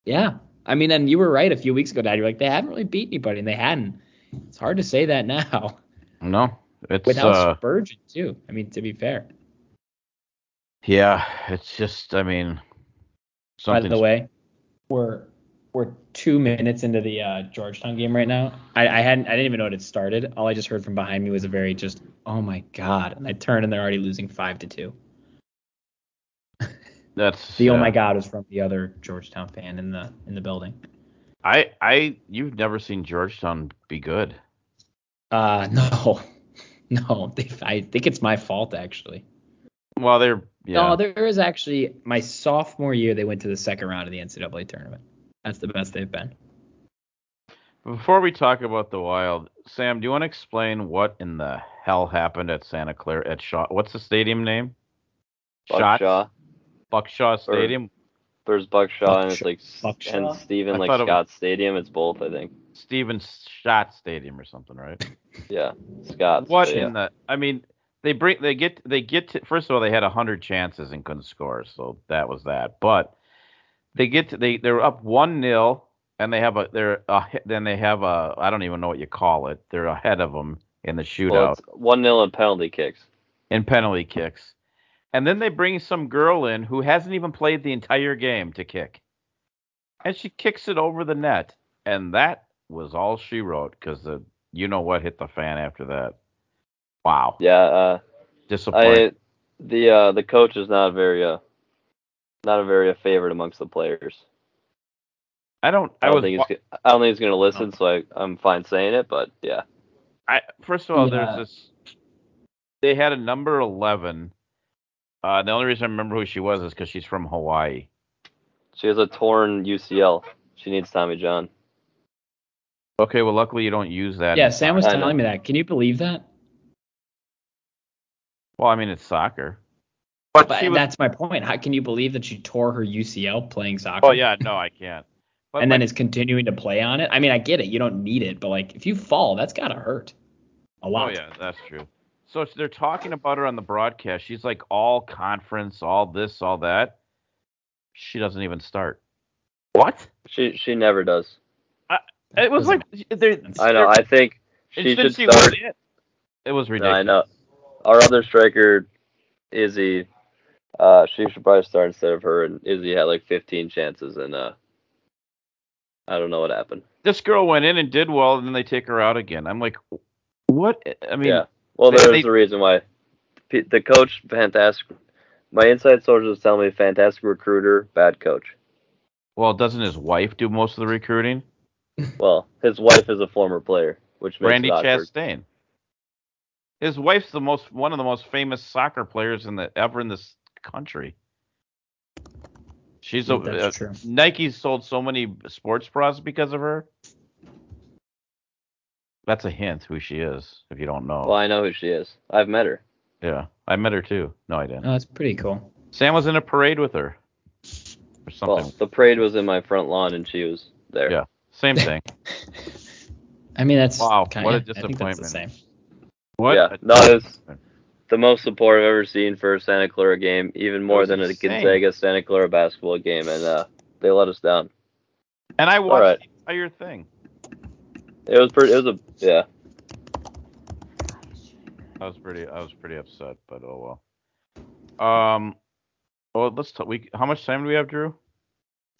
Yeah, I mean, and you were right a few weeks ago, Dad. You're like they haven't really beat anybody, and they hadn't. It's hard to say that now No, it's without uh, Spurgeon too. I mean, to be fair. yeah, it's just I mean, By something. the way, we're we're two minutes into the uh, Georgetown game right now. I, I hadn't I didn't even know it had started. All I just heard from behind me was a very just oh my god, and I turned and they're already losing five to two. that's The oh uh, my god was from the other Georgetown fan in the in the building. I I you've never seen Georgetown be good. Uh no, no, they, I think it's my fault actually. Well, they're yeah. No, there is actually my sophomore year they went to the second round of the NCAA tournament. That's the best they've been. Before we talk about the Wild, Sam, do you want to explain what in the hell happened at Santa Clara at Shaw? What's the stadium name? Shot Buckshaw. Buckshaw Stadium. There's Buckshaw and it's like Buckshaw? and Stephen like thought it Scott Stadium. It's both, I think. Stephen Shot Stadium or something, right? Yeah, Scott. What yeah. in the? I mean, they bring they get they get to first of all they had hundred chances and couldn't score, so that was that. But they get to they they're up one 0 and they have a they're a, then they have a I don't even know what you call it. They're ahead of them in the shootout. Well, one 0 in penalty kicks. in penalty kicks. And then they bring some girl in who hasn't even played the entire game to kick. And she kicks it over the net. And that was all she wrote because the you know what hit the fan after that. Wow. Yeah, uh, Disappointing. I the uh the coach is not very uh not a very a favorite amongst the players. I, don't I I don't was think he's I don't think he's gonna listen, so I I'm fine saying it. But yeah, I first of all Yeah. there's this they had a number eleven. Uh the only reason I remember who she was is because she's from Hawaii. she has a torn UCL. She needs Tommy John. Okay, well luckily you don't use that. Yeah, Sam was telling me that. Can you believe that? Well, I mean it's soccer. But, But she was that's my point. How can you believe that she tore her UCL playing soccer? Oh yeah, no, I can't. But and then like, is continuing to play on it. I mean, I get it. You don't need it, but like if you fall, that's gotta hurt a lot. oh lot. yeah, that's true. So they're talking about her on the broadcast. She's like all conference, all this, all that. She doesn't even start. What? She she never does. It was like they're, I know. I think she should start. it, it was No, ridiculous. I know. Our other striker, Izzy, uh, she should probably start instead of her. And Izzy had like 15 chances, and uh, I don't know what happened. This girl went in and did well, and then they take her out again. I'm like, what? I mean, yeah. Well, there's they- the reason why. The coach, fantastic. My inside sources tell me fantastic recruiter, bad coach. well, doesn't his wife do most of the recruiting? Well, his wife is a former player, which makes Brandi. Chastain. His wife's the most one of the most famous soccer players in the ever in this country. She's a, That's uh, true. Nike sold so many sports bras because of her. That's a hint who she is if you don't know. Well, I know who she is. I've met her. Yeah, I met her too. No, I didn't. Oh, that's pretty cool. Sam was in a parade with her or something. Well, the parade was in my front lawn, and she was there. Yeah. Same thing. I mean, that's Wow, kind what a I think that's the disappointment. same. What? Yeah, no, it's the most support I've ever seen for a Santa Clara game, even more was than a. Gonzaga Santa Clara basketball game, and uh, they let us down. And I watched right. the entire thing. It was pretty. It was a yeah. I was pretty I was pretty upset, but oh well. Um well let's talk we how much time do we have, Drew?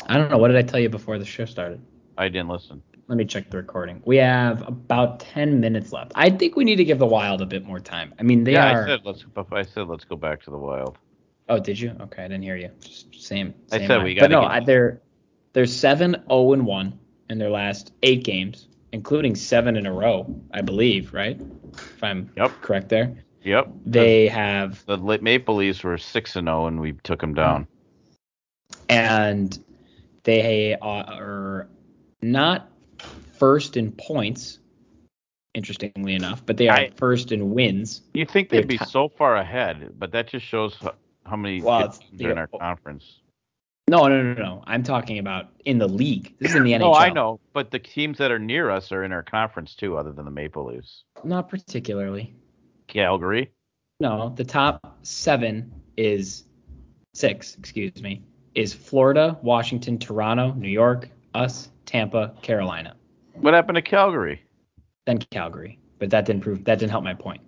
I don't know. What did I tell you before the show started? I didn't listen. Let me check the recording. We have about 10 minutes left. I think we need to give the Wild a bit more time. I mean, they yeah, are. I said let's I said let's go back to the wild. Oh, did you? Okay, I didn't hear you. Just same. I said line. we gotta no, get- they're they're seven zero and one in their last eight games, including seven in a row, I believe. Right? If I'm Yep. correct there. Yep. They have The Maple Leafs were six and zero, and we took them down. and they are not first in points, interestingly enough, but they are I- first in wins. You think they'd be ti- so far ahead, but that just shows how, how many Well, teams are in our conference. No, no, no, no. I'm talking about in the league. This is in the NHL. No, I know, but the teams that are near us are in our conference too, other than the Maple Leafs. Not particularly. Calgary. No, the top seven is six, excuse me, is Florida, Washington, Toronto, New York, us, Tampa, Carolina, What happened to Calgary? then Calgary. But that didn't prove that didn't help my point.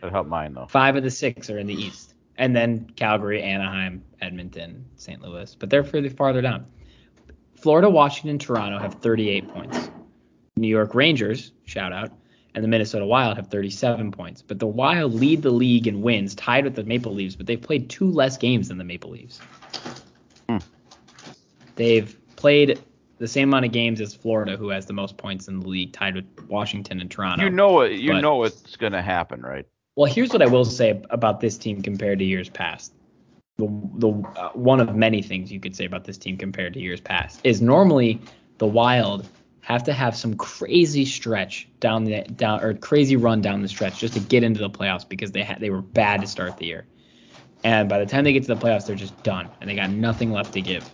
That helped mine though. Five of the six are in the East, and then Calgary, Anaheim, Edmonton, St. Louis, but they're further farther down. Florida, Washington, Toronto have 38 points. New York Rangers, shout out, and the Minnesota Wild have 37 points. But the Wild lead the league in wins, tied with the Maple Leafs, but they've played two less games than the Maple Leafs. Hmm. They've played the same amount of games as Florida, who has the most points in the league, tied with Washington and Toronto. You know it. You but- know it's gonna happen, right? Well, here's what I will say about this team compared to years past. The, the uh, one of many things you could say about this team compared to years past is normally the Wild have to have some crazy stretch down the down or crazy run down the stretch just to get into the playoffs because they had they were bad to start the year. And by the time they get to the playoffs, they're just done and they got nothing left to give.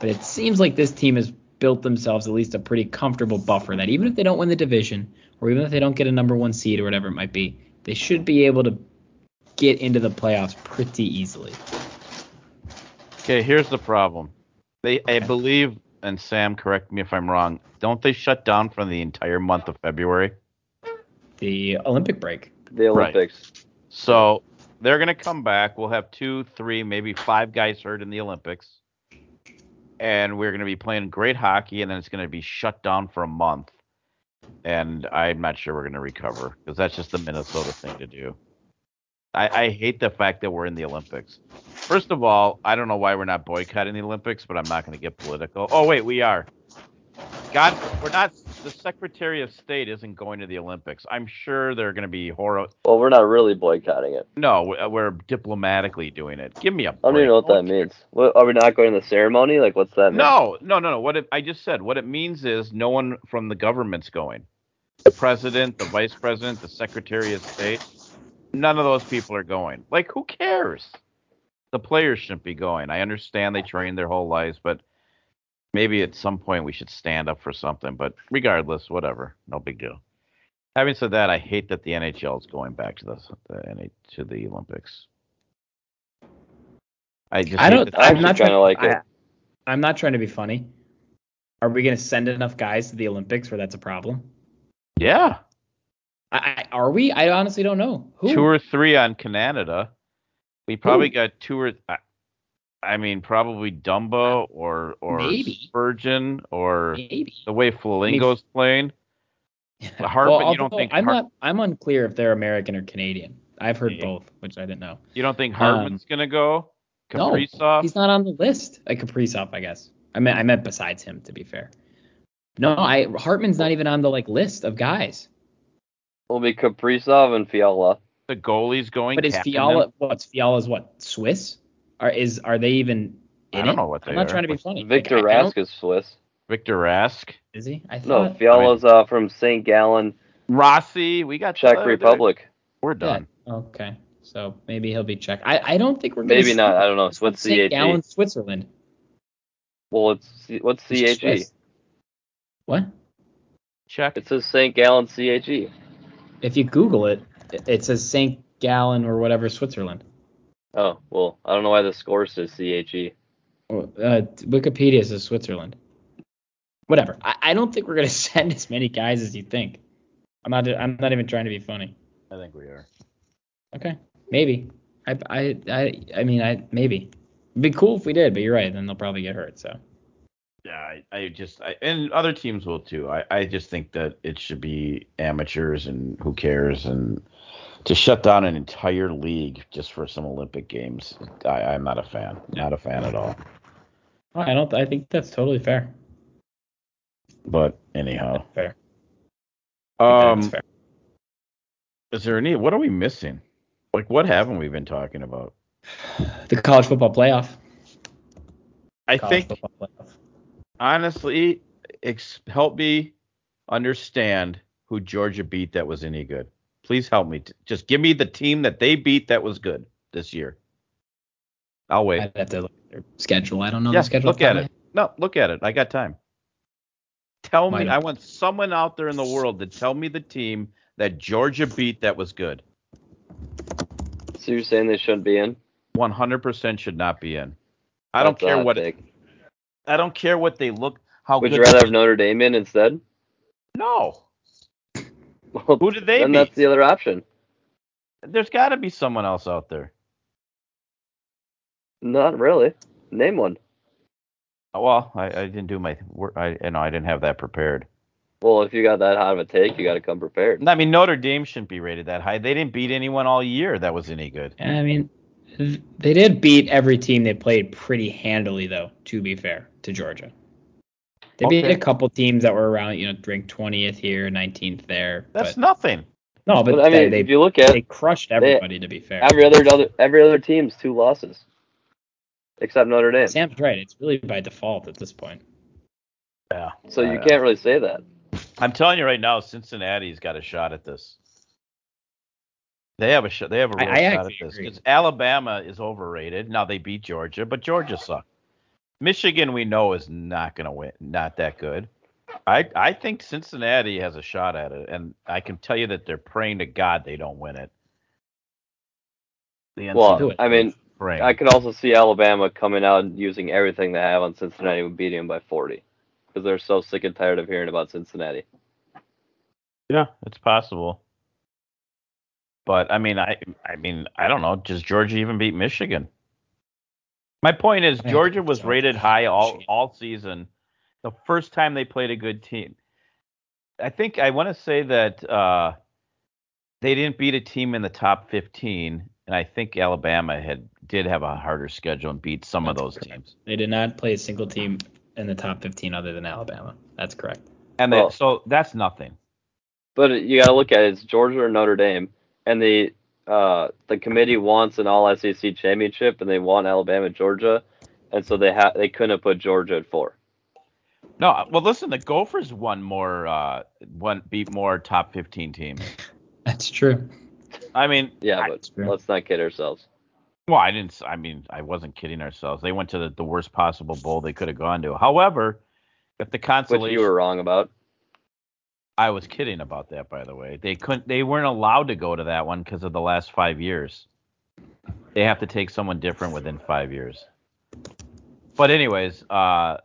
But it seems like this team has built themselves at least a pretty comfortable buffer that even if they don't win the division or even if they don't get a number one seed or whatever it might be, they should be able to get into the playoffs pretty easily. Okay, here's the problem. They, I believe, and Sam, correct me if I'm wrong. Don't they shut down for the entire month of February? The Olympic break. The Olympics. Right. Olympics. So they're gonna come back. We'll have two, three, maybe five guys hurt in the Olympics, and we're gonna be playing great hockey, and then it's gonna be shut down for a month. And I'm not sure we're gonna recover because that's just the Minnesota thing to do. I, I hate the fact that we're in the Olympics. First of all, I don't know why we're not boycotting the Olympics, but I'm not going to get political. Oh wait, we are. God, we're not. The Secretary of State isn't going to the Olympics. I'm sure they're going to be horror. Well, we're not really boycotting it. No, we- uh, we're diplomatically doing it. Give me a. I don't even know what that means. What, are we not going to the ceremony? Like, what's that mean? No, no, no, no. What it, I just said. What it means is no one from the government's going. The president, the vice president, the secretary of state. None of those people are going. Like, who cares? The players shouldn't be going. I understand they trained their whole lives, but maybe at some point we should stand up for something. But regardless, whatever. No big deal. Having said that, I hate that the NHL is going back to the, the to the Olympics. I just I hate don't. that- I I'm not trying. kinda like it. I, I'm not trying to be funny. Are we going to send enough guys to the Olympics where that's a problem? yeah. I, I, are we? I honestly don't know. Who? two or three on Canada. We probably Who? got two or I, I mean probably Dumba uh, or or Maybe. Spurgeon or Maybe. the way Flamingo's playing. Hartman, you don't think I'm Har- not. I'm unclear if they're American or Canadian. I've heard Yeah. both, which I didn't know. You don't think Hartman's um, gonna go? No, He's not on the list. Like Kaprizov, I guess. I meant I meant besides him, to be fair. No, I Hartman's not even on the like list of guys. Will be Kaprizov and Fiala. the goalie's going. But is captain Fiala him? what's Fiala's what Swiss? Are is are they even? I In don't it? know what they I'm not are. trying to be funny. Victor like, I- I Rask is Swiss. Victor Rask, Is he? I thought. No, thought. Fiala's uh, from St. Gallen, Rossi. We got Czech Republic. We're Yeah, done. Okay. So maybe he'll be Czech. I, I don't think we're gonna Maybe see- not. I don't know. It's What's St. Gallen, Switzerland. Well, it's what's It's CHE? What? Check. It says St. Gallen CHE. If you Google it, it- it says St. Gallen or whatever, Switzerland. Oh well, I don't know why the score says CHE. Oh, Uh, Wikipedia says Switzerland. Whatever. I, I don't think we're gonna send as many guys as you think. I'm not. I'm not even trying to be funny. I think we are. Okay. Maybe. I. I. I. I mean, I maybe. It'd be cool if we did, but you're right. Then they'll probably get hurt. So. Yeah, I, I just I, and other teams will too. I, I just think that it should be amateurs and who cares and to shut down an entire league just for some Olympic games, I, I'm not a fan. Not a fan at all. I don't. I think that's totally fair. But anyhow, Fair. Um, that's fair. is there any? What are we missing? Like, what haven't we been talking about? The college football playoff. I College think playoff. honestly, ex- help me understand who Georgia beat that was any good. Please help me. Just give me the team that they beat that was good this year. I'll wait. I'd have to look at their schedule. I don't know yeah, the schedule. look at it. No, look at it. I got time. Tell me. Might I want someone out there in the world to tell me the team that Georgia beat that was good. So you're saying they shouldn't be in? 100% should not be in. I don't That's care what take. I don't care what they look. How Would good you rather they- have Notre Dame in instead? No. Well, Who did they then beat? that's the other option. There's got to be someone else out there. Not really. Name one. Oh, Well, I, I didn't do my work. I you know I didn't have that prepared. Well, if you got that hot of a take, you got to come prepared. I mean Notre Dame shouldn't be rated that high. They didn't beat anyone all year that was any good. I mean, they did beat every team they played pretty handily, though. To be fair to Georgia, they beat Okay. a couple teams that were around, you know, ranked 20th here, 19th there. That's but, nothing. no, but, But I mean, they, if you look at they crushed everybody. to be fair, every other other every other team's two losses, except Notre Dame. Sam's right. It's really by default at this point. Yeah. So you Uh, can't really say that. I'm telling you right now, Cincinnati's got a shot at this. They have a shot. They have a real I shot at this agree. because Alabama is overrated. Now they beat Georgia, but Georgia sucked. Michigan, we know, is not going to win. Not that good. I I think Cincinnati has a shot at it, and I can tell you that they're praying to God they don't win it. The Well. I mean, praying. I could also see Alabama coming out and using everything they have on Cincinnati and beating them by 40 because they're so sick and tired of hearing about Cincinnati. Yeah, it's possible. But I mean, I I mean, I don't know. Does Georgia even beat Michigan? My point is, Georgia was rated high all all season. The first time they played a good team, I think I want to say that uh, they didn't beat a team in the top 15, and I think Alabama had did have a harder schedule and beat some of those correct. teams. They did not play a single team in the top 15 other than Alabama. That's correct. And they, Well- so that's nothing. But you got to look at it. It's Georgia or Notre Dame, and the uh, the committee wants an All SEC championship, and they want Alabama, Georgia, and so they ha- they couldn't have put Georgia at four. No, well, listen, the Gophers won more, uh, won beat more top 15 teams. That's true. I mean, Yeah, but let's not kid ourselves. well, I didn't. s- I mean, I wasn't kidding ourselves. They went to the, the worst possible bowl they could have gone to. However, if the consolation, Which you were wrong about. I was kidding about that, by the way. They couldn't. They weren't allowed to go to that one because of the last five years. They have to take someone different within five years. But anyways, uh,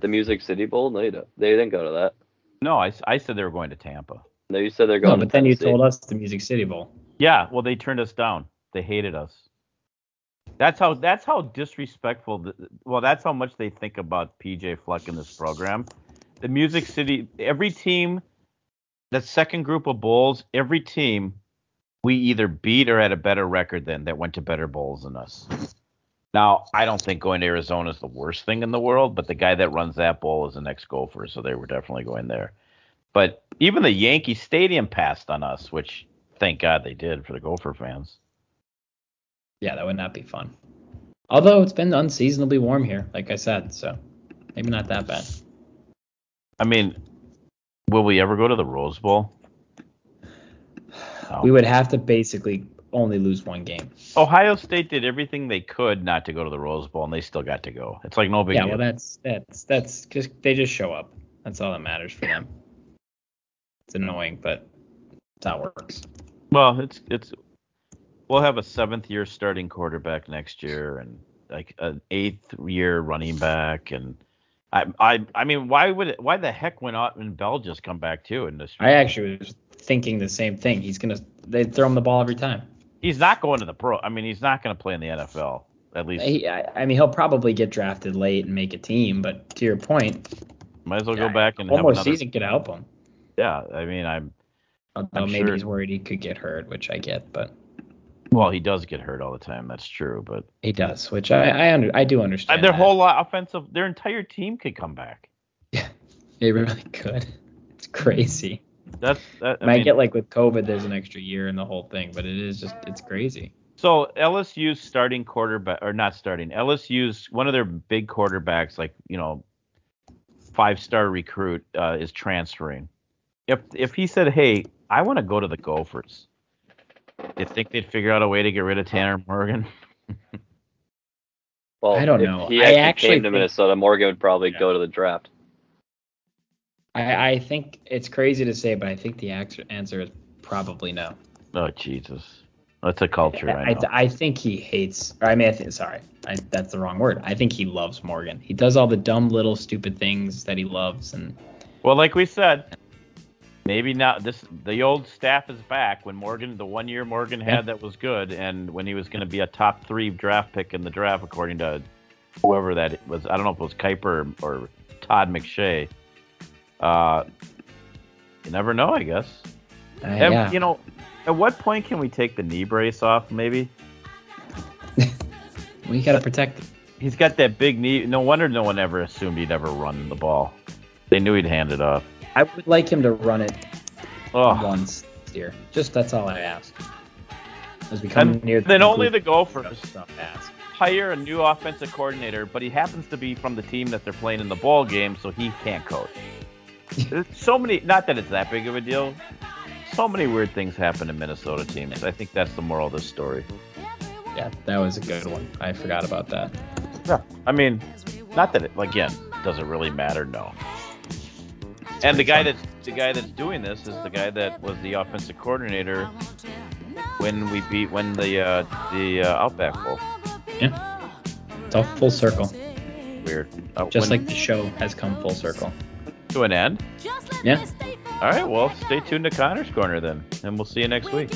The Music City Bowl? No, you. They didn't go to that. no, I, I said they were going to Tampa. No, you said they're going. No, to but then you told us the Music City Bowl. Yeah, well, they turned us down. They hated us. That's how. That's how disrespectful. th- Well, that's how much they think about PJ Fleck in this program. The Music City. Every team, that second group of bowls, every team, we either beat or had a better record than that went to better bowls than us. Now, I don't think going to Arizona is the worst thing in the world, but the guy that runs that bowl is an ex-golfer, so they were definitely going there. But even the Yankee Stadium passed on us, which thank God they did for the Gopher fans. Yeah, that would not be fun. Although it's been unseasonably warm here, like I said, so maybe not that bad. I mean, will we ever go to the Rose Bowl? No. We would have to basically only lose one game. Ohio State did everything they could not to go to the Rose Bowl, and they still got to go. It's like no big yeah, deal. Yeah, well, that's that's that's just they just show up. That's all that matters for them. It's annoying, but that's how it works. Well, it's it's we'll have a seventh year starting quarterback next year and like an eighth year running back and I I I mean why would it, why the heck would Otman Bell just come back too in this I actually was thinking the same thing. He's gonna they throw him the ball every time. he's not going to the pro I mean he's not going to play in the NFL at least He, I, I mean, he'll probably get drafted late and make a team, but to your point, might as well yeah, go back and one have more another season could help him. yeah I mean I'm Although I'm maybe sure- he's worried he could get hurt, which I get, but Well, he does get hurt all the time. That's true, but he does, which I I, under, I do understand. their that. whole lot offensive, their entire team could come back. Yeah, they really could. It's crazy. That's that. I mean, get like with COVID, there's an extra year in the whole thing, but it is just it's crazy. so LSU's starting quarterback or not starting. LSU's one of their big quarterbacks, like you know, five star recruit, uh, is transferring. If if he said, "Hey, I want to go to the Gophers," you think they'd figure out a way to get rid of Tanner Morgan? Well, I don't if know. He I actually, actually came to think- Minnesota. Morgan would probably Yeah. go to the draft. I, I think it's crazy to say, but I think the answer answer is probably no. Oh Jesus, that's a culture. I I, know. I think he hates. Or I mean, I think, sorry, I, that's the wrong word. I think he loves Morgan. He does all the dumb little stupid things that he loves, and Well, like we said, maybe not. This the old staff is back. When Morgan, the one year Morgan had Yeah. that was good, and when he was going to be a top three draft pick in the draft, according to whoever that was. I don't know if it was Kiper or, or Todd McShay. Uh, you never know, I guess. uh, And, yeah, You know, at what point can we take the knee brace off? Maybe we gotta protect him. he's got that big knee. No wonder no one ever assumed he'd ever run the ball. They knew he'd hand it off. I would like him to run it Oh, once this year. Just that's all I ask. As we come and near the then only the Gophers. of stuff I ask. hire a new offensive coordinator, but he happens to be from the team that they're playing in the ball game, so he can't coach. There's so many, not that it's that big of a deal. So many weird things happen in Minnesota teams. I think that's the moral of this story. Yeah, that was a good one. I forgot about that. Yeah. I mean, not that it, again, does it really matter? No. And the guy that's the guy that's doing this is the guy that was the offensive coordinator when we beat when the uh, the uh, Outback Bowl. Yeah, it's all full circle. Weird. Uh, Just when- like the show has come full circle. to an end. Yeah. All right, well, stay tuned to Connor's Corner then, and we'll see you next week.